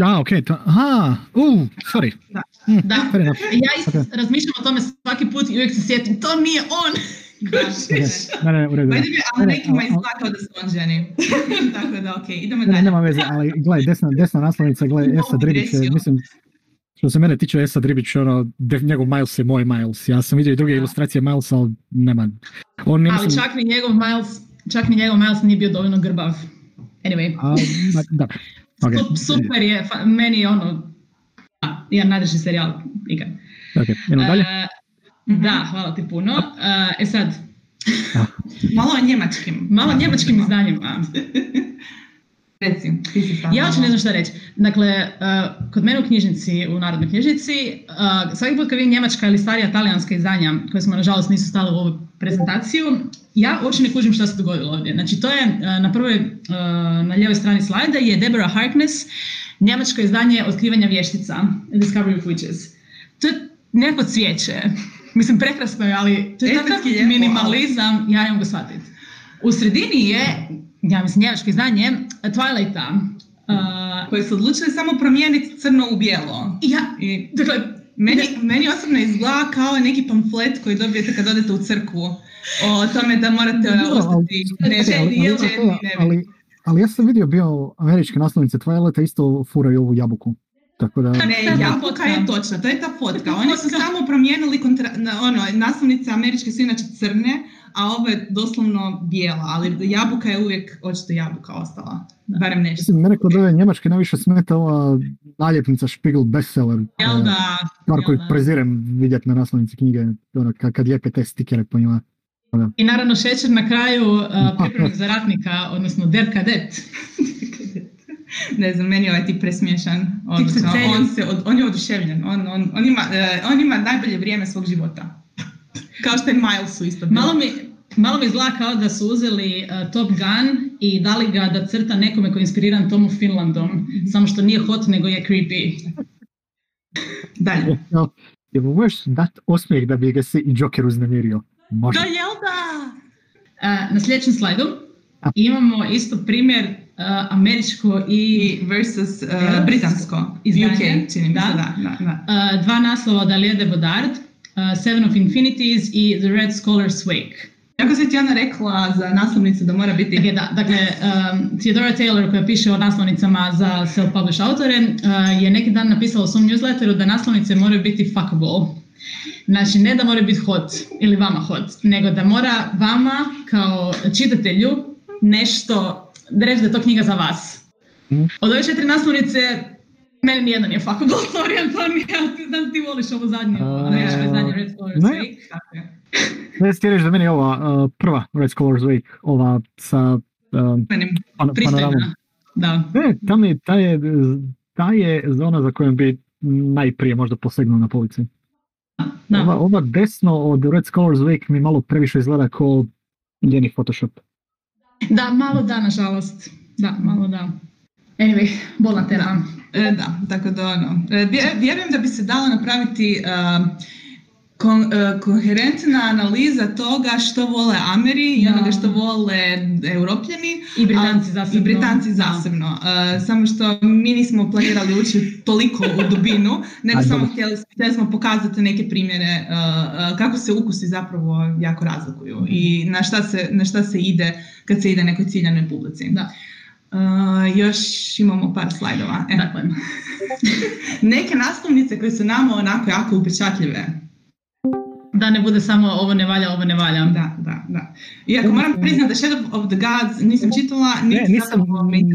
S3: a, ok, to, aha, uh, sorry.
S2: Da, mm, da. ja okay. razmišljam o tome svaki put i uvijek se sjetim, to nije on.
S3: Ne, ne, u redu.
S4: ali nekima izgleda da su on ženi. Tako da, okej, idemo dalje.
S3: Nema veze, ali gledaj, desna, desna naslovnica, gledaj, Esa Dribić, mislim, što se mene tiče Esa Dribić, ono, njegov Miles je moj Miles. Ja sam vidio i druge ilustracije Milesa, ali nema.
S2: On, ali mislim... čak ni njegov Miles, čak ni njegov Miles nije bio dovoljno grbav. Anyway. A,
S3: da. Okay.
S2: Super je, meni je ono, jedan najdraži serijal ikad.
S3: Ok, idemo dalje. Uh.
S2: Da, hvala ti puno. Uh, e sad,
S4: malo o njemačkim.
S2: Malo o njemačkim izdanjima.
S4: Reci, ti si
S2: Ja uopće ne znam šta reći. Dakle, uh, kod mene u knjižnici, u Narodnoj knjižnici, uh, svaki put kad vidim njemačka ili starija talijanska izdanja, koje smo nažalost nisu stale u ovu prezentaciju, ja uopće ne kužim šta se dogodilo ovdje. Znači, to je na prvoj, na lijevoj strani slajda je Deborah Harkness, njemačko izdanje otkrivanja vještica, Discovery of Witches. To je neko cvijeće Mislim, prekrasno je, ali to je minimalizam, ja ne mogu shvatiti. U sredini je, ja mislim, njemačko izdanje Twilighta.
S4: Uh, koje su odlučili samo promijeniti crno u bijelo.
S2: Ja, I, dakle,
S4: meni, meni osobno izgleda kao neki pamflet koji dobijete kad odete u crkvu o tome da morate no, ostati neželjni
S3: ali, ali ja sam vidio bio američke naslovnice Twilighta isto furaju ovu jabuku. Tako da...
S4: Ne, jabuka je točna, to je ta fotka. Oni su samo promijenili kontra, ono, naslovnice američke su inače crne, a ovo je doslovno bijela, ali jabuka je uvijek očito jabuka ostala. Barem nešto.
S3: Mislim, mene kod ove njemačke najviše smeta ova naljepnica Spiegel bestseller.
S2: Jel e, da?
S3: Stvar koju prezirem vidjeti na naslovnici knjige, ono, kad lijepe te stikere po njima.
S2: I naravno šećer na kraju uh, za ratnika, odnosno der kadet.
S4: ne znam, meni je ovaj tip presmiješan. Odlično. On, se, on je oduševljen. On, on, on, ima, uh, on ima najbolje vrijeme svog života. Kao što je Milesu isto
S2: bilo. Malo mi, malo mi zla kao da su uzeli uh, Top Gun i dali ga da crta nekome koji je inspiriran Tomu Finlandom. Mm-hmm. Samo što nije hot, nego je creepy.
S4: Dalje.
S3: Jel možeš dat osmijeh da bi ga se i Joker uznemirio?
S2: Može. Da, jel da? Uh, na sljedećem slajdu imamo isto primjer američko i
S4: versus uh, britansko iz UK, čini mi da. da, da,
S2: da. Uh, dva naslova od Alie de Bodard, uh, Seven of Infinities i The Red Scholar's Wake.
S4: Jako se ti rekla za naslovnicu da mora biti...
S2: Okay, da, dakle, um, Theodora Taylor koja piše o naslovnicama za self-published autore uh, je neki dan napisala u svom newsletteru da naslovnice moraju biti fuckable. Znači, ne da mora biti hot ili vama hot, nego da mora vama kao čitatelju nešto, da reći da je to knjiga za vas. Mm. Od ove četiri naslovnice, meni nijedna nije fuckable story, Antonija, ti znam ti voliš ovo zadnje, uh, ne, ovo zadnje Red Scholars Wake.
S3: Ne, ti reći da meni je ova uh, prva Red Scholars Wake, ova sa pan, panoramom.
S2: Da.
S3: Ne, tam je, ta, je, ta je zona za kojom bi najprije možda posegnuo na policiji.
S2: Da.
S3: Ova, ova desno od Red Scholars Wake mi malo previše izgleda kao ljeni Photoshop.
S2: Da, malo da, nažalost. Da, malo da. Anyway, bolna tema.
S4: E, da, tako da ono. E, vjerujem da bi se dalo napraviti uh, kon, uh, koherentna analiza toga što vole Ameri i onoga što vole Europljani.
S2: I Britanci zasebno.
S4: I Britanci zasebno. Uh, samo što mi nismo planirali ući toliko u dubinu, nego samo htjeli, htjeli smo pokazati neke primjere uh, kako se ukusi zapravo jako razlikuju i na šta se, na šta se ide kad se ide nekoj ciljanoj publici.
S2: Da.
S4: Uh, još imamo par slajdova. E.
S2: Dakle.
S4: Neke naslovnice koje su nama onako jako upečatljive
S2: da ne bude samo ovo ne valja, ovo ne valja.
S4: Da, da, da. Iako moram priznati da Shadow of the Gods nisam čitala, niti ne, nisam,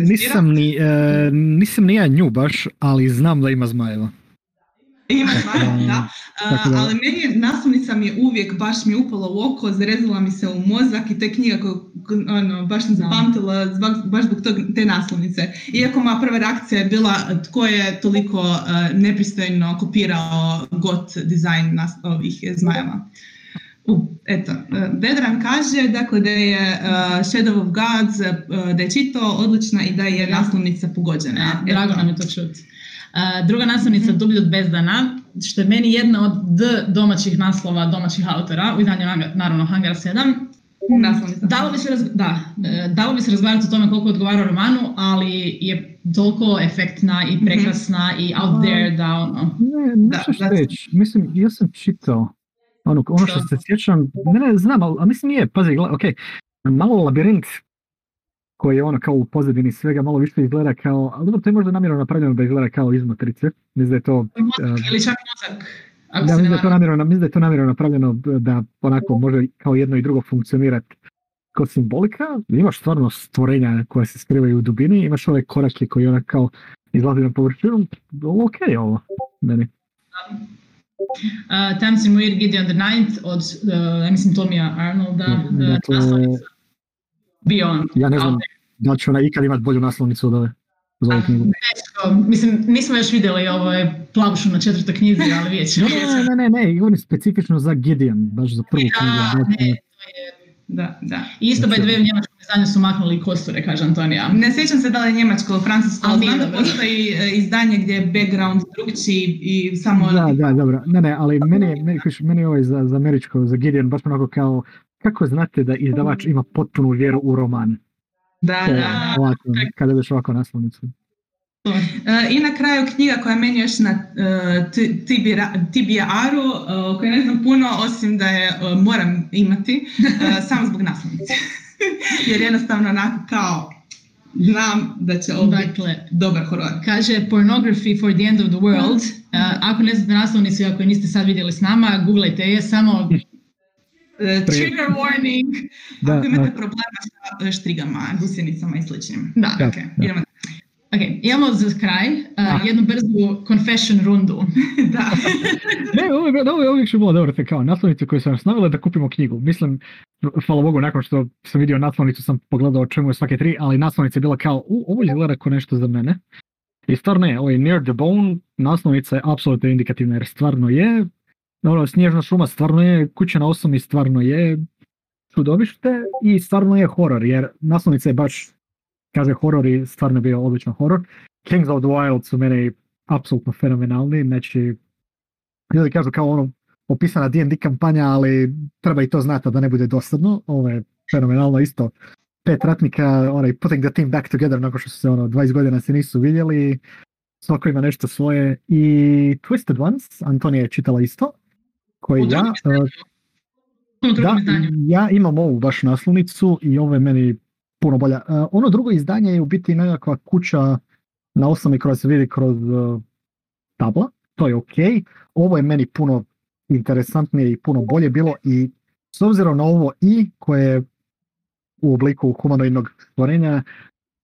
S3: nisam ni, uh, nisam ni ja nju baš, ali znam da ima zmajeva.
S4: Ima zmajeva, da. Uh, ali meni je, naslovnica mi je uvijek, baš mi je upala u oko, zarezala mi se u mozak i to je knjiga koju ono, baš sam zapamtila baš zbog tog, te naslovnice. Iako moja prva reakcija je bila tko je toliko uh, nepristojno kopirao got dizajn nas, ovih zmajeva. Uh, eto, Vedran kaže dakle, da je uh, Shadow of Gods, uh, da je čito odlična i da je naslovnica pogođena.
S2: Ja, drago nam je to čuti. Druga naslovnica mm-hmm. Dublji od bezdana, što je meni jedna od D domaćih naslova domaćih autora, u izdanju naravno Hangar 7.
S4: Naslovnica.
S2: Dalo bi, se raz, da, e, dalo bi se razgovarati o tome koliko odgovara romanu, ali je toliko efektna i mhm. prekrasna mm-hmm. i out there da ono...
S3: Ne, ne da, reći. Mislim, ja sam čitao ono, ono što se sjećam, ne, ne znam, ali, ali mislim nije, pazi, ok, malo labirint koji je ono kao u pozadini svega malo više izgleda kao, ali dobro, to je možda namjerno napravljeno da izgleda kao iz matrice. Mislim da je to...
S2: Ili čak mozak.
S3: Da, mislim da, je to namjerno, mislim da je to namjerno napravljeno da onako može kao jedno i drugo funkcionirati kao simbolika. Imaš stvarno stvorenja koje se skrivaju u dubini, imaš ove korake koji ona kao izlazi na površinu. Ok je ovo, meni.
S2: Uh, Tamsin Muir Gideon the Ninth od, uh, mislim, Tomija Arnolda.
S3: Dakle,
S2: Beyond.
S3: Ja ne znam da će ona ikad imati bolju naslovnicu od ove. Za knjigu.
S2: Mislim, nismo još vidjeli ovo je plavušu na četvrtoj knjizi, ali vidjet ćemo.
S3: ne, ne, ne, ne, govorim specifično za Gideon, baš za prvu knjigu.
S2: Da,
S3: znači,
S2: ne, to je, da, da. I isto by znači- dve u njemačkom izdanje su maknuli kosture, kaže Antonija.
S4: Ne sjećam se da li je njemačko ili francusko, ali znam da postoji e, izdanje gdje je background drugčiji i samo...
S3: Da, da, dobro. Ne, ne, ali meni, meni, meni je ovaj za, za američko, za Gideon, baš onako kao, kako znate da izdavač ima potpunu vjeru u roman?
S4: Da, da.
S3: Ovako, kada ideš ovako naslovnicu.
S4: E, I na kraju knjiga koja meni još na uh, TBR-u, uh, koju ne znam puno, osim da je moram imati, samo zbog naslovnice. Jer jednostavno onako kao znam da će ovo dakle, dobar horor.
S2: Kaže Pornography for the end of the world. ako ne znate naslovnicu ako je niste sad vidjeli s nama, googlajte je samo trigger warning.
S4: Da, ako imate problema sa štrigama, gusjenicama i sličnim. Da, da, okay. idemo
S2: Ok, imamo za kraj uh, jednu brzu confession rundu.
S4: da.
S3: ne, ovo je, ovo je uvijek što bilo dobro, te kao naslovnicu koju sam nas navela da kupimo knjigu. Mislim, hvala Bogu, nakon što sam vidio naslovnicu sam pogledao o čemu je svake tri, ali naslovnica je bila kao, u, ovo izgleda kao nešto za mene. I stvarno je, ovo je Near the Bone, naslovnica je apsolutno indikativna jer stvarno je, ono, snježna šuma stvarno je, kuća na osam stvarno je. Čudovište i stvarno je horor, jer naslovnica je baš kaže horor i stvarno bio odličan horor. Kings of the Wild su meni apsolutno fenomenalni, znači ljudi kažu kao ono opisana D&D kampanja, ali treba i to znati da ne bude dosadno, ovo je fenomenalno isto. Pet ratnika, onaj putting the team back together nakon što su se ono 20 godina se nisu vidjeli, svako ima nešto svoje. I Twisted Ones, Antonija je čitala isto, koji ja... Uh, da, ja imam ovu baš naslovnicu i ovo je meni puno bolja. Uh, ono drugo izdanje je u biti nekakva kuća na osnovi koja se vidi kroz uh, tabla, to je ok. Ovo je meni puno interesantnije i puno bolje bilo i s obzirom na ovo i koje je u obliku humanoidnog stvorenja,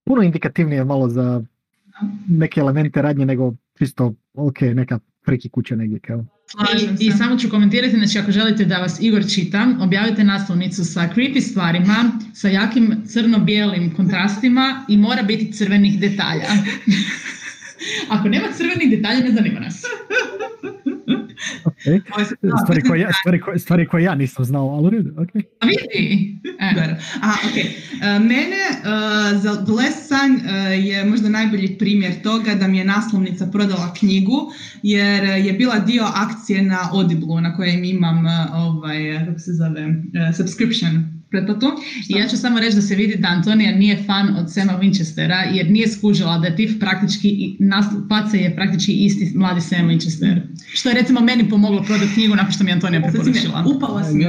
S3: puno indikativnije malo za neke elemente radnje nego čisto ok, neka friki kuća negdje kao.
S2: I, I, samo ću komentirati, znači ako želite da vas Igor čita, objavite naslovnicu sa creepy stvarima, sa jakim crno-bijelim kontrastima i mora biti crvenih detalja. ako nema crvenih detalja, ne zanima nas.
S3: Okay. Stvari, koje ja, stvari, koje, stvari koje ja nisam znao, ali u redu, ok.
S2: A vidi!
S4: E. A, ok. Uh, mene uh, za The Last Sun uh, je možda najbolji primjer toga da mi je naslovnica prodala knjigu, jer je bila dio akcije na Audible na kojem imam ovaj, kako se zove, subscription pretplatu.
S2: I ja ću samo reći da se vidi da Antonija nije fan od Sema Winchestera jer nije skužila da je Tiff praktički, Pace je praktički isti mladi Sam Winchester. Što je recimo meni pomoglo prodati knjigu nakon što mi Antonija preporučila.
S4: Upala sam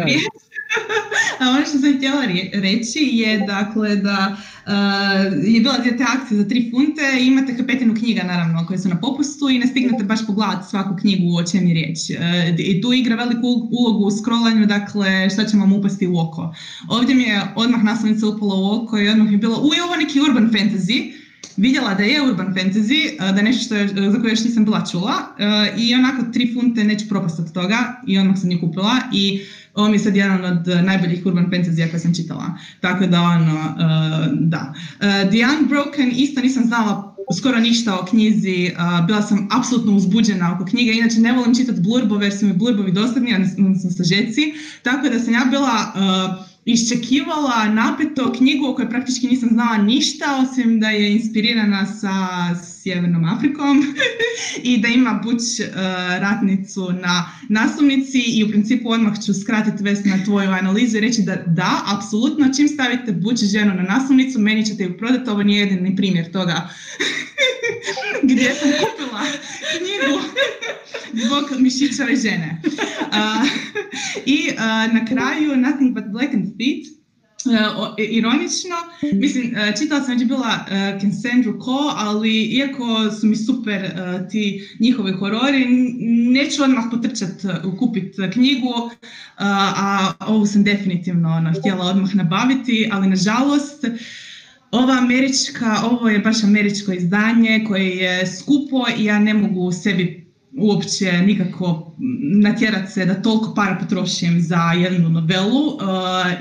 S4: ono što sam htjela reći je dakle da uh, je bila te akcije za tri funte imate petinu knjiga naravno koje su na popustu i ne stignete baš pogledati svaku knjigu o čem je riječ. Uh, I tu igra veliku ulogu u scrollanju, dakle šta će vam upasti u oko. Ovdje mi je odmah naslovnica upala u oko i odmah mi je bilo, uj, ovo neki urban fantasy, vidjela da je urban fantasy, da je nešto što je, za koje još nisam bila čula i onako tri funte neću propast od toga i odmah sam nju kupila i ovo mi je sad jedan od najboljih urban fantasy koje sam čitala. Tako da ono, uh, da. Uh, The Unbroken isto nisam znala skoro ništa o knjizi, uh, bila sam apsolutno uzbuđena oko knjige, inače ne volim čitati blurbove jer su mi blurbovi dosadni, sam sažeci, tako da sam ja bila iščekivala napeto knjigu o kojoj praktički nisam znala ništa, osim da je inspirirana sa Sjevernom Afrikom i da ima buć uh, ratnicu na naslovnici i u principu odmah ću skratiti vest na tvoju analizu i reći da da, apsolutno, čim stavite buć ženu na naslovnicu, meni ćete ju prodati, ovo nije jedini primjer toga gdje sam kupila knjigu zbog mišićave žene. Uh, I uh, na kraju Nothing but Black and Feet, ironično, mislim, uh, čitala sam već bila Cassandra Ko, ali iako su mi super ti njihovi horori, neću odmah potrčat kupit knjigu, a ovu sam definitivno ono, htjela odmah nabaviti, ali nažalost, ova američka, ovo je baš američko izdanje koje je skupo i ja ne mogu sebi uopće nikako natjerat se da toliko para potrošim za jednu novelu uh,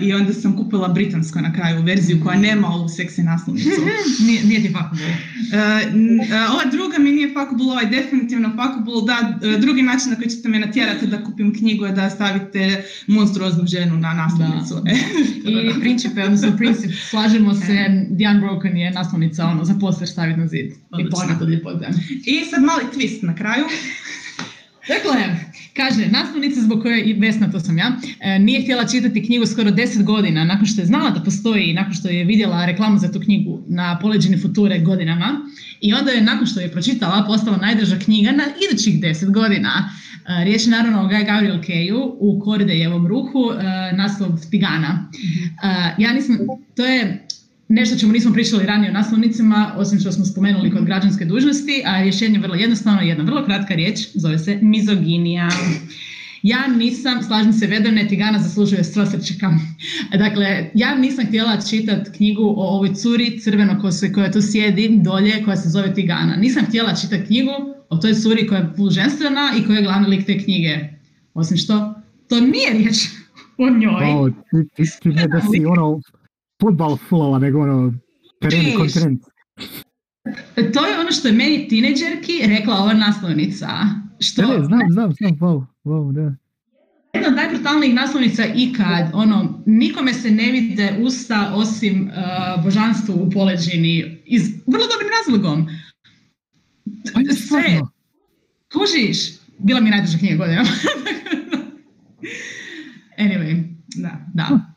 S4: i onda sam kupila britansko na kraju verziju koja nema ovu seksi naslovnicu.
S2: nije, nije ti uh,
S4: uh, ova druga mi nije fuckable, ovaj definitivno fuckable, da, drugi način na koji ćete me natjerati da kupim knjigu je da stavite monstruoznu ženu na naslovnicu.
S2: I principe, odnosno princip, slažemo se, The Unbroken je naslovnica ono, za poster staviti na zid i plakati od ljepote.
S4: I sad mali twist na kraju.
S2: Dakle, kaže, naslovnica zbog koje, i Vesna, to sam ja, e, nije htjela čitati knjigu skoro 10 godina, nakon što je znala da postoji i nakon što je vidjela reklamu za tu knjigu na poleđeni future godinama, i onda je, nakon što je pročitala, postala najdrža knjiga na idućih 10 godina. E, riječ je naravno o Guy Gabriel Keju u Koridejevom ruhu, e, naslov Tigana. Ja nisam, to je Nešto čemu nismo pričali ranije o naslovnicama, osim što smo spomenuli kod građanske dužnosti, a rješenje je vrlo jednostavno, jedna vrlo kratka riječ, zove se mizoginija. Ja nisam, slažem se, Vedrne Tigana zaslužuje sva srčika. Dakle, ja nisam htjela čitati knjigu o ovoj curi crvenokosoj koja tu sjedi dolje, koja se zove Tigana. Nisam htjela čitati knjigu o toj curi koja je ženstvena i koja je glavni lik te knjige. Osim što, to nije riječ o njoj.
S3: Oh, ti, ti, ti da si ono futbal fulova, nego ono, teren kontinent.
S2: To je ono što je meni tineđerki rekla ova naslovnica. Što...
S3: Ne, znam, znam, znam, wow, wow, da.
S2: Jedna od najbrutalnijih naslovnica ikad, ono, nikome se ne vide usta osim uh, božanstvu u poleđini, iz vrlo dobrim razlogom.
S3: Sve,
S2: kužiš, bila mi najduža knjiga godina. anyway, da, da.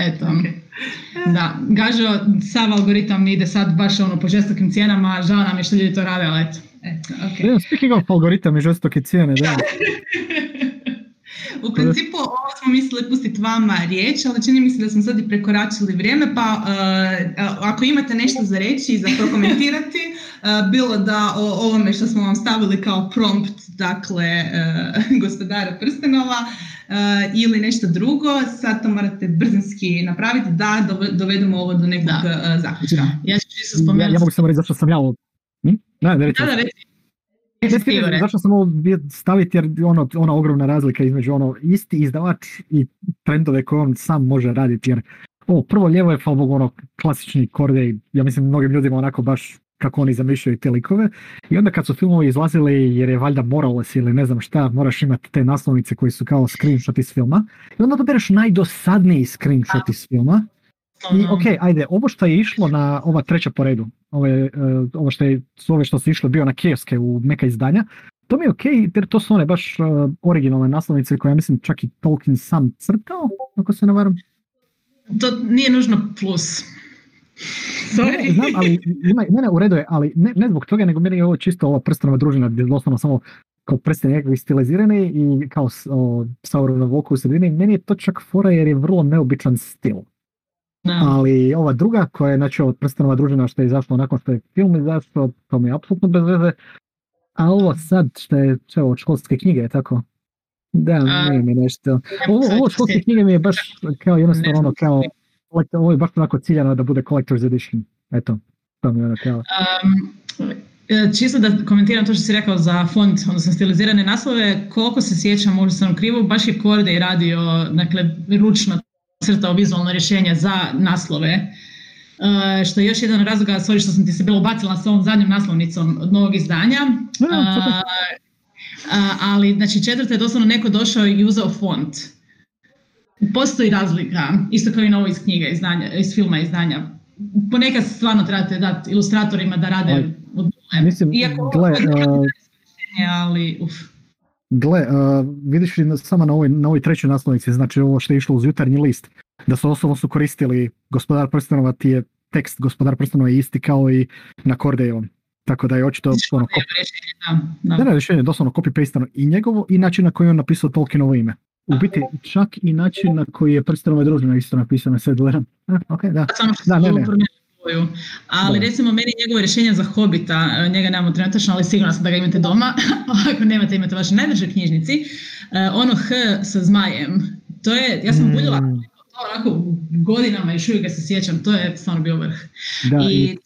S2: Eto. Da, Gažo, sav algoritam ide sad baš ono po žestokim cijenama, žao nam je što ljudi to rade, ali eto. eto okay.
S3: Yeah, speaking of algoritam i žestoke cijene, da.
S4: U principu ovo smo mislili pustiti vama riječ, ali čini mi se da smo sad i prekoračili vrijeme, pa uh, ako imate nešto za reći i za prokomentirati, uh, bilo da o ovome što smo vam stavili kao prompt, dakle, uh, gospodara prstenova, ili nešto drugo, sad to morate brzinski napraviti da dovedemo ovo do nekog da. Zaključka.
S2: Ja ću čisto spomenuti.
S3: Ja, ja mogu samo reći zašto sam ja ovo... Hm? Da, da, reći. Da, da, reći. Zašto sam ovo staviti jer ono, ona ogromna razlika između ono isti izdavač i trendove koje on sam može raditi jer o, prvo lijevo je hvala ono klasični kordej, ja mislim mnogim ljudima onako baš kako oni zamišljaju te likove. I onda kad su filmovi izlazili, jer je valjda moralo ili ne znam šta, moraš imati te naslovnice koji su kao screenshot iz filma. I onda dobereš najdosadniji screenshot iz filma. I ok, ajde, ovo što je išlo na ova treća po redu, ove, uh, ovo što je, ove što su išlo bio na kioske u neka izdanja, to mi je ok, jer to su one baš uh, originalne naslovnice koje ja mislim čak i Tolkien sam crtao, ako se ne varam.
S2: To nije nužno plus.
S3: Sorry. Znam, ali ima, ne, ne, u redu je, ali ne, ne zbog toga, nego meni je ovo čisto ova prstanova družina gdje doslovno samo kao prsten nekakvi stilizirani i kao Sauronov oko u sredini. Meni je to čak fora jer je vrlo neobičan stil. Ali ova druga koja je znači od prstenova družina što je izašlo nakon što je film izašao, to mi je apsolutno bez veze. A ovo sad što je čo, od školske knjige, tako? Da, nije mi nešto. Ovo, ovo školske knjige mi je baš kao jednostavno ono kao ovo je baš onako ciljano da bude collector's edition. Eto, to mi je ono
S2: um, Čisto da komentiram to što si rekao za font, odnosno stilizirane naslove, koliko se sjećam, možda sam krivo, baš je Korde radio, dakle, ručno crtao vizualno rješenje za naslove. Uh, što je još jedan razlog, sorry što sam ti se bilo bacila s ovom zadnjom naslovnicom od novog izdanja. Uh, uh, ali, znači, četvrta je doslovno neko došao i uzeo font postoji razlika, isto kao i na ovo iz knjiga, izdanja, iz filma izdanja. Ponekad stvarno trebate dati ilustratorima da rade od
S3: Mislim, Iako gle, uh,
S2: ali uf.
S3: Gle, uh, vidiš li samo na ovoj, na ovoj trećoj naslovnici, znači ovo što je išlo uz jutarnji list, da su osobno su koristili gospodar prstenova, ti je tekst gospodar prstenova je isti kao i na Kordejevom. Tako da je očito ono,
S2: da, da.
S3: da, da, rješenje, doslovno copy-pastano i njegovo i način na koji on napisao Tolkienovo ime. U biti, čak i način na koji je prstenova družina isto napisana, sve gledam. Ok, da.
S2: da, ne, ne. Ali recimo meni njegovo rješenje za Hobita, e, njega nemamo trenutačno, ali sigurno sam da ga imate doma, ako nemate imate vaše najdraže knjižnici, e, ono H sa zmajem, to je, ja sam mm. buljila to onako godinama, još uvijek ga se sjećam, to je stvarno bio vrh.
S3: Da, I...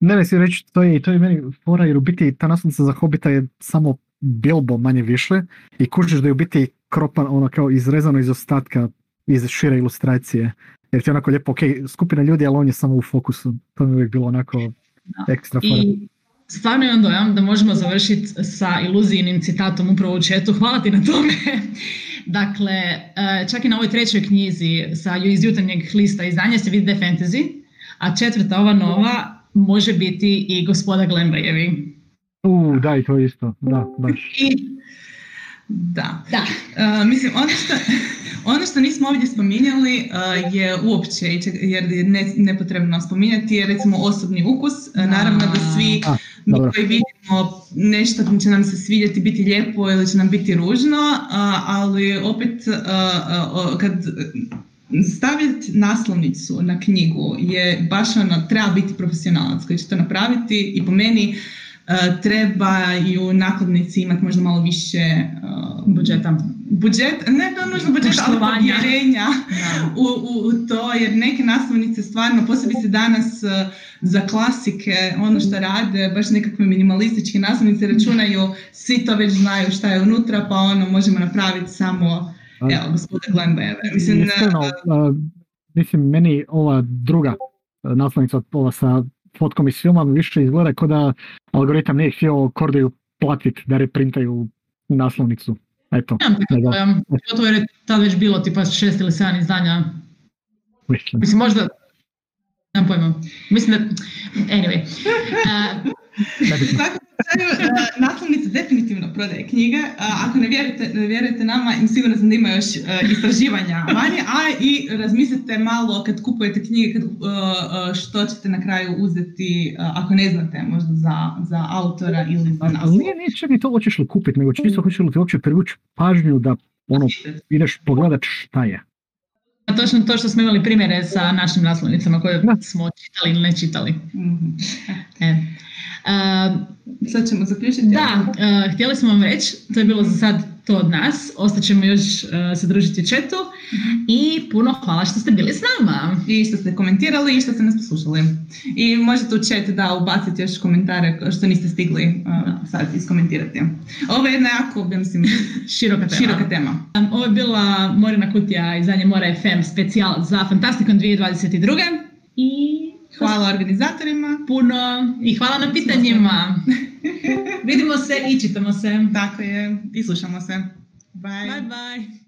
S3: Ne, ne si reći, to je, to je meni fora, jer u biti ta naslovnica za Hobita je samo Bilbo manje više i kužiš da je u biti kropan, ono kao izrezano iz ostatka, iz šire ilustracije. Jer ti je onako lijepo, ok, skupina ljudi, ali on je samo u fokusu. To mi je uvijek bilo onako ekstra
S2: I, stvarno imam dojam da možemo završiti sa iluzijnim citatom upravo u četu. Hvala ti na tome. dakle, e, čak i na ovoj trećoj knjizi sa iz jutarnjeg lista izdanja se vidi da je fantasy, a četvrta, ova nova, može biti i gospoda Glembajevi.
S3: U, da, i to isto, da, baš.
S4: I, da. da. Uh, mislim, ono što, ono što nismo ovdje spominjali uh, je uopće, jer je ne, nepotrebno spominjati, je recimo osobni ukus. Uh, naravno da svi mi koji vidimo nešto će nam se svidjeti biti lijepo ili će nam biti ružno, ali opet kad staviti naslovnicu na knjigu je baš ono, treba biti profesionalac koji će to napraviti i po meni trebaju nakladnici imati možda malo više
S2: budžeta.
S4: Budžet, ne to nužno budžet, ali povjerenja u, u, u, to, jer neke naslovnice stvarno, posebice danas za klasike, ono što rade, baš nekakve minimalističke naslovnice računaju, svi to već znaju šta je unutra, pa ono možemo napraviti samo Evo, gospodin Glenn Mislim, Iskreno,
S3: uh, mislim, meni ova druga naslovnica, ova sa fotkom iz filma više izgleda kao da algoritam nije htio Kordiju platiti da reprintaju naslovnicu. Eto.
S2: Ja, to je tad već bilo tipa šest ili sedam izdanja. Mislim, mislim možda, nemam pojma. Mislim da, anyway. Uh,
S4: naslovnica definitivno prodaje knjige. Ako ne vjerujete, ne vjerujete nama, sigurno sam da ima još e, istraživanja vanje, a i razmislite malo kad kupujete knjige kad, e, e, što ćete na kraju uzeti ako ne znate možda za, za autora ili za naslov. Ali
S3: nije, čak ni to hoćeš li kupiti, nego čisto hoćeš li ti uopće privući pažnju da ono, ideš pogledat šta je.
S2: Točno to što smo imali primjere sa našim naslovnicama koje smo čitali ili ne čitali. Mm-hmm. E.
S4: Sad ćemo zaključiti.
S2: Da, uh, htjeli smo vam reći, to je bilo za sad to od nas, ostaćemo još uh, se družiti u chatu mm i puno hvala što ste bili s nama.
S4: I što ste komentirali i što ste nas poslušali. I možete u chat da ubaciti još komentare što niste stigli uh, sad iskomentirati. Ovo je jedna jako, ja mislim, široka tema. Široka tema.
S2: Um, ovo je bila Morina Kutija iz Zanje Mora FM specijal za Fantastikon 2022. I
S4: Hvala organizatorima.
S2: Puno i hvala na pitanjima. Vidimo se i čitamo se.
S4: Tako je. I slušamo se.
S2: Bye. Bye bye.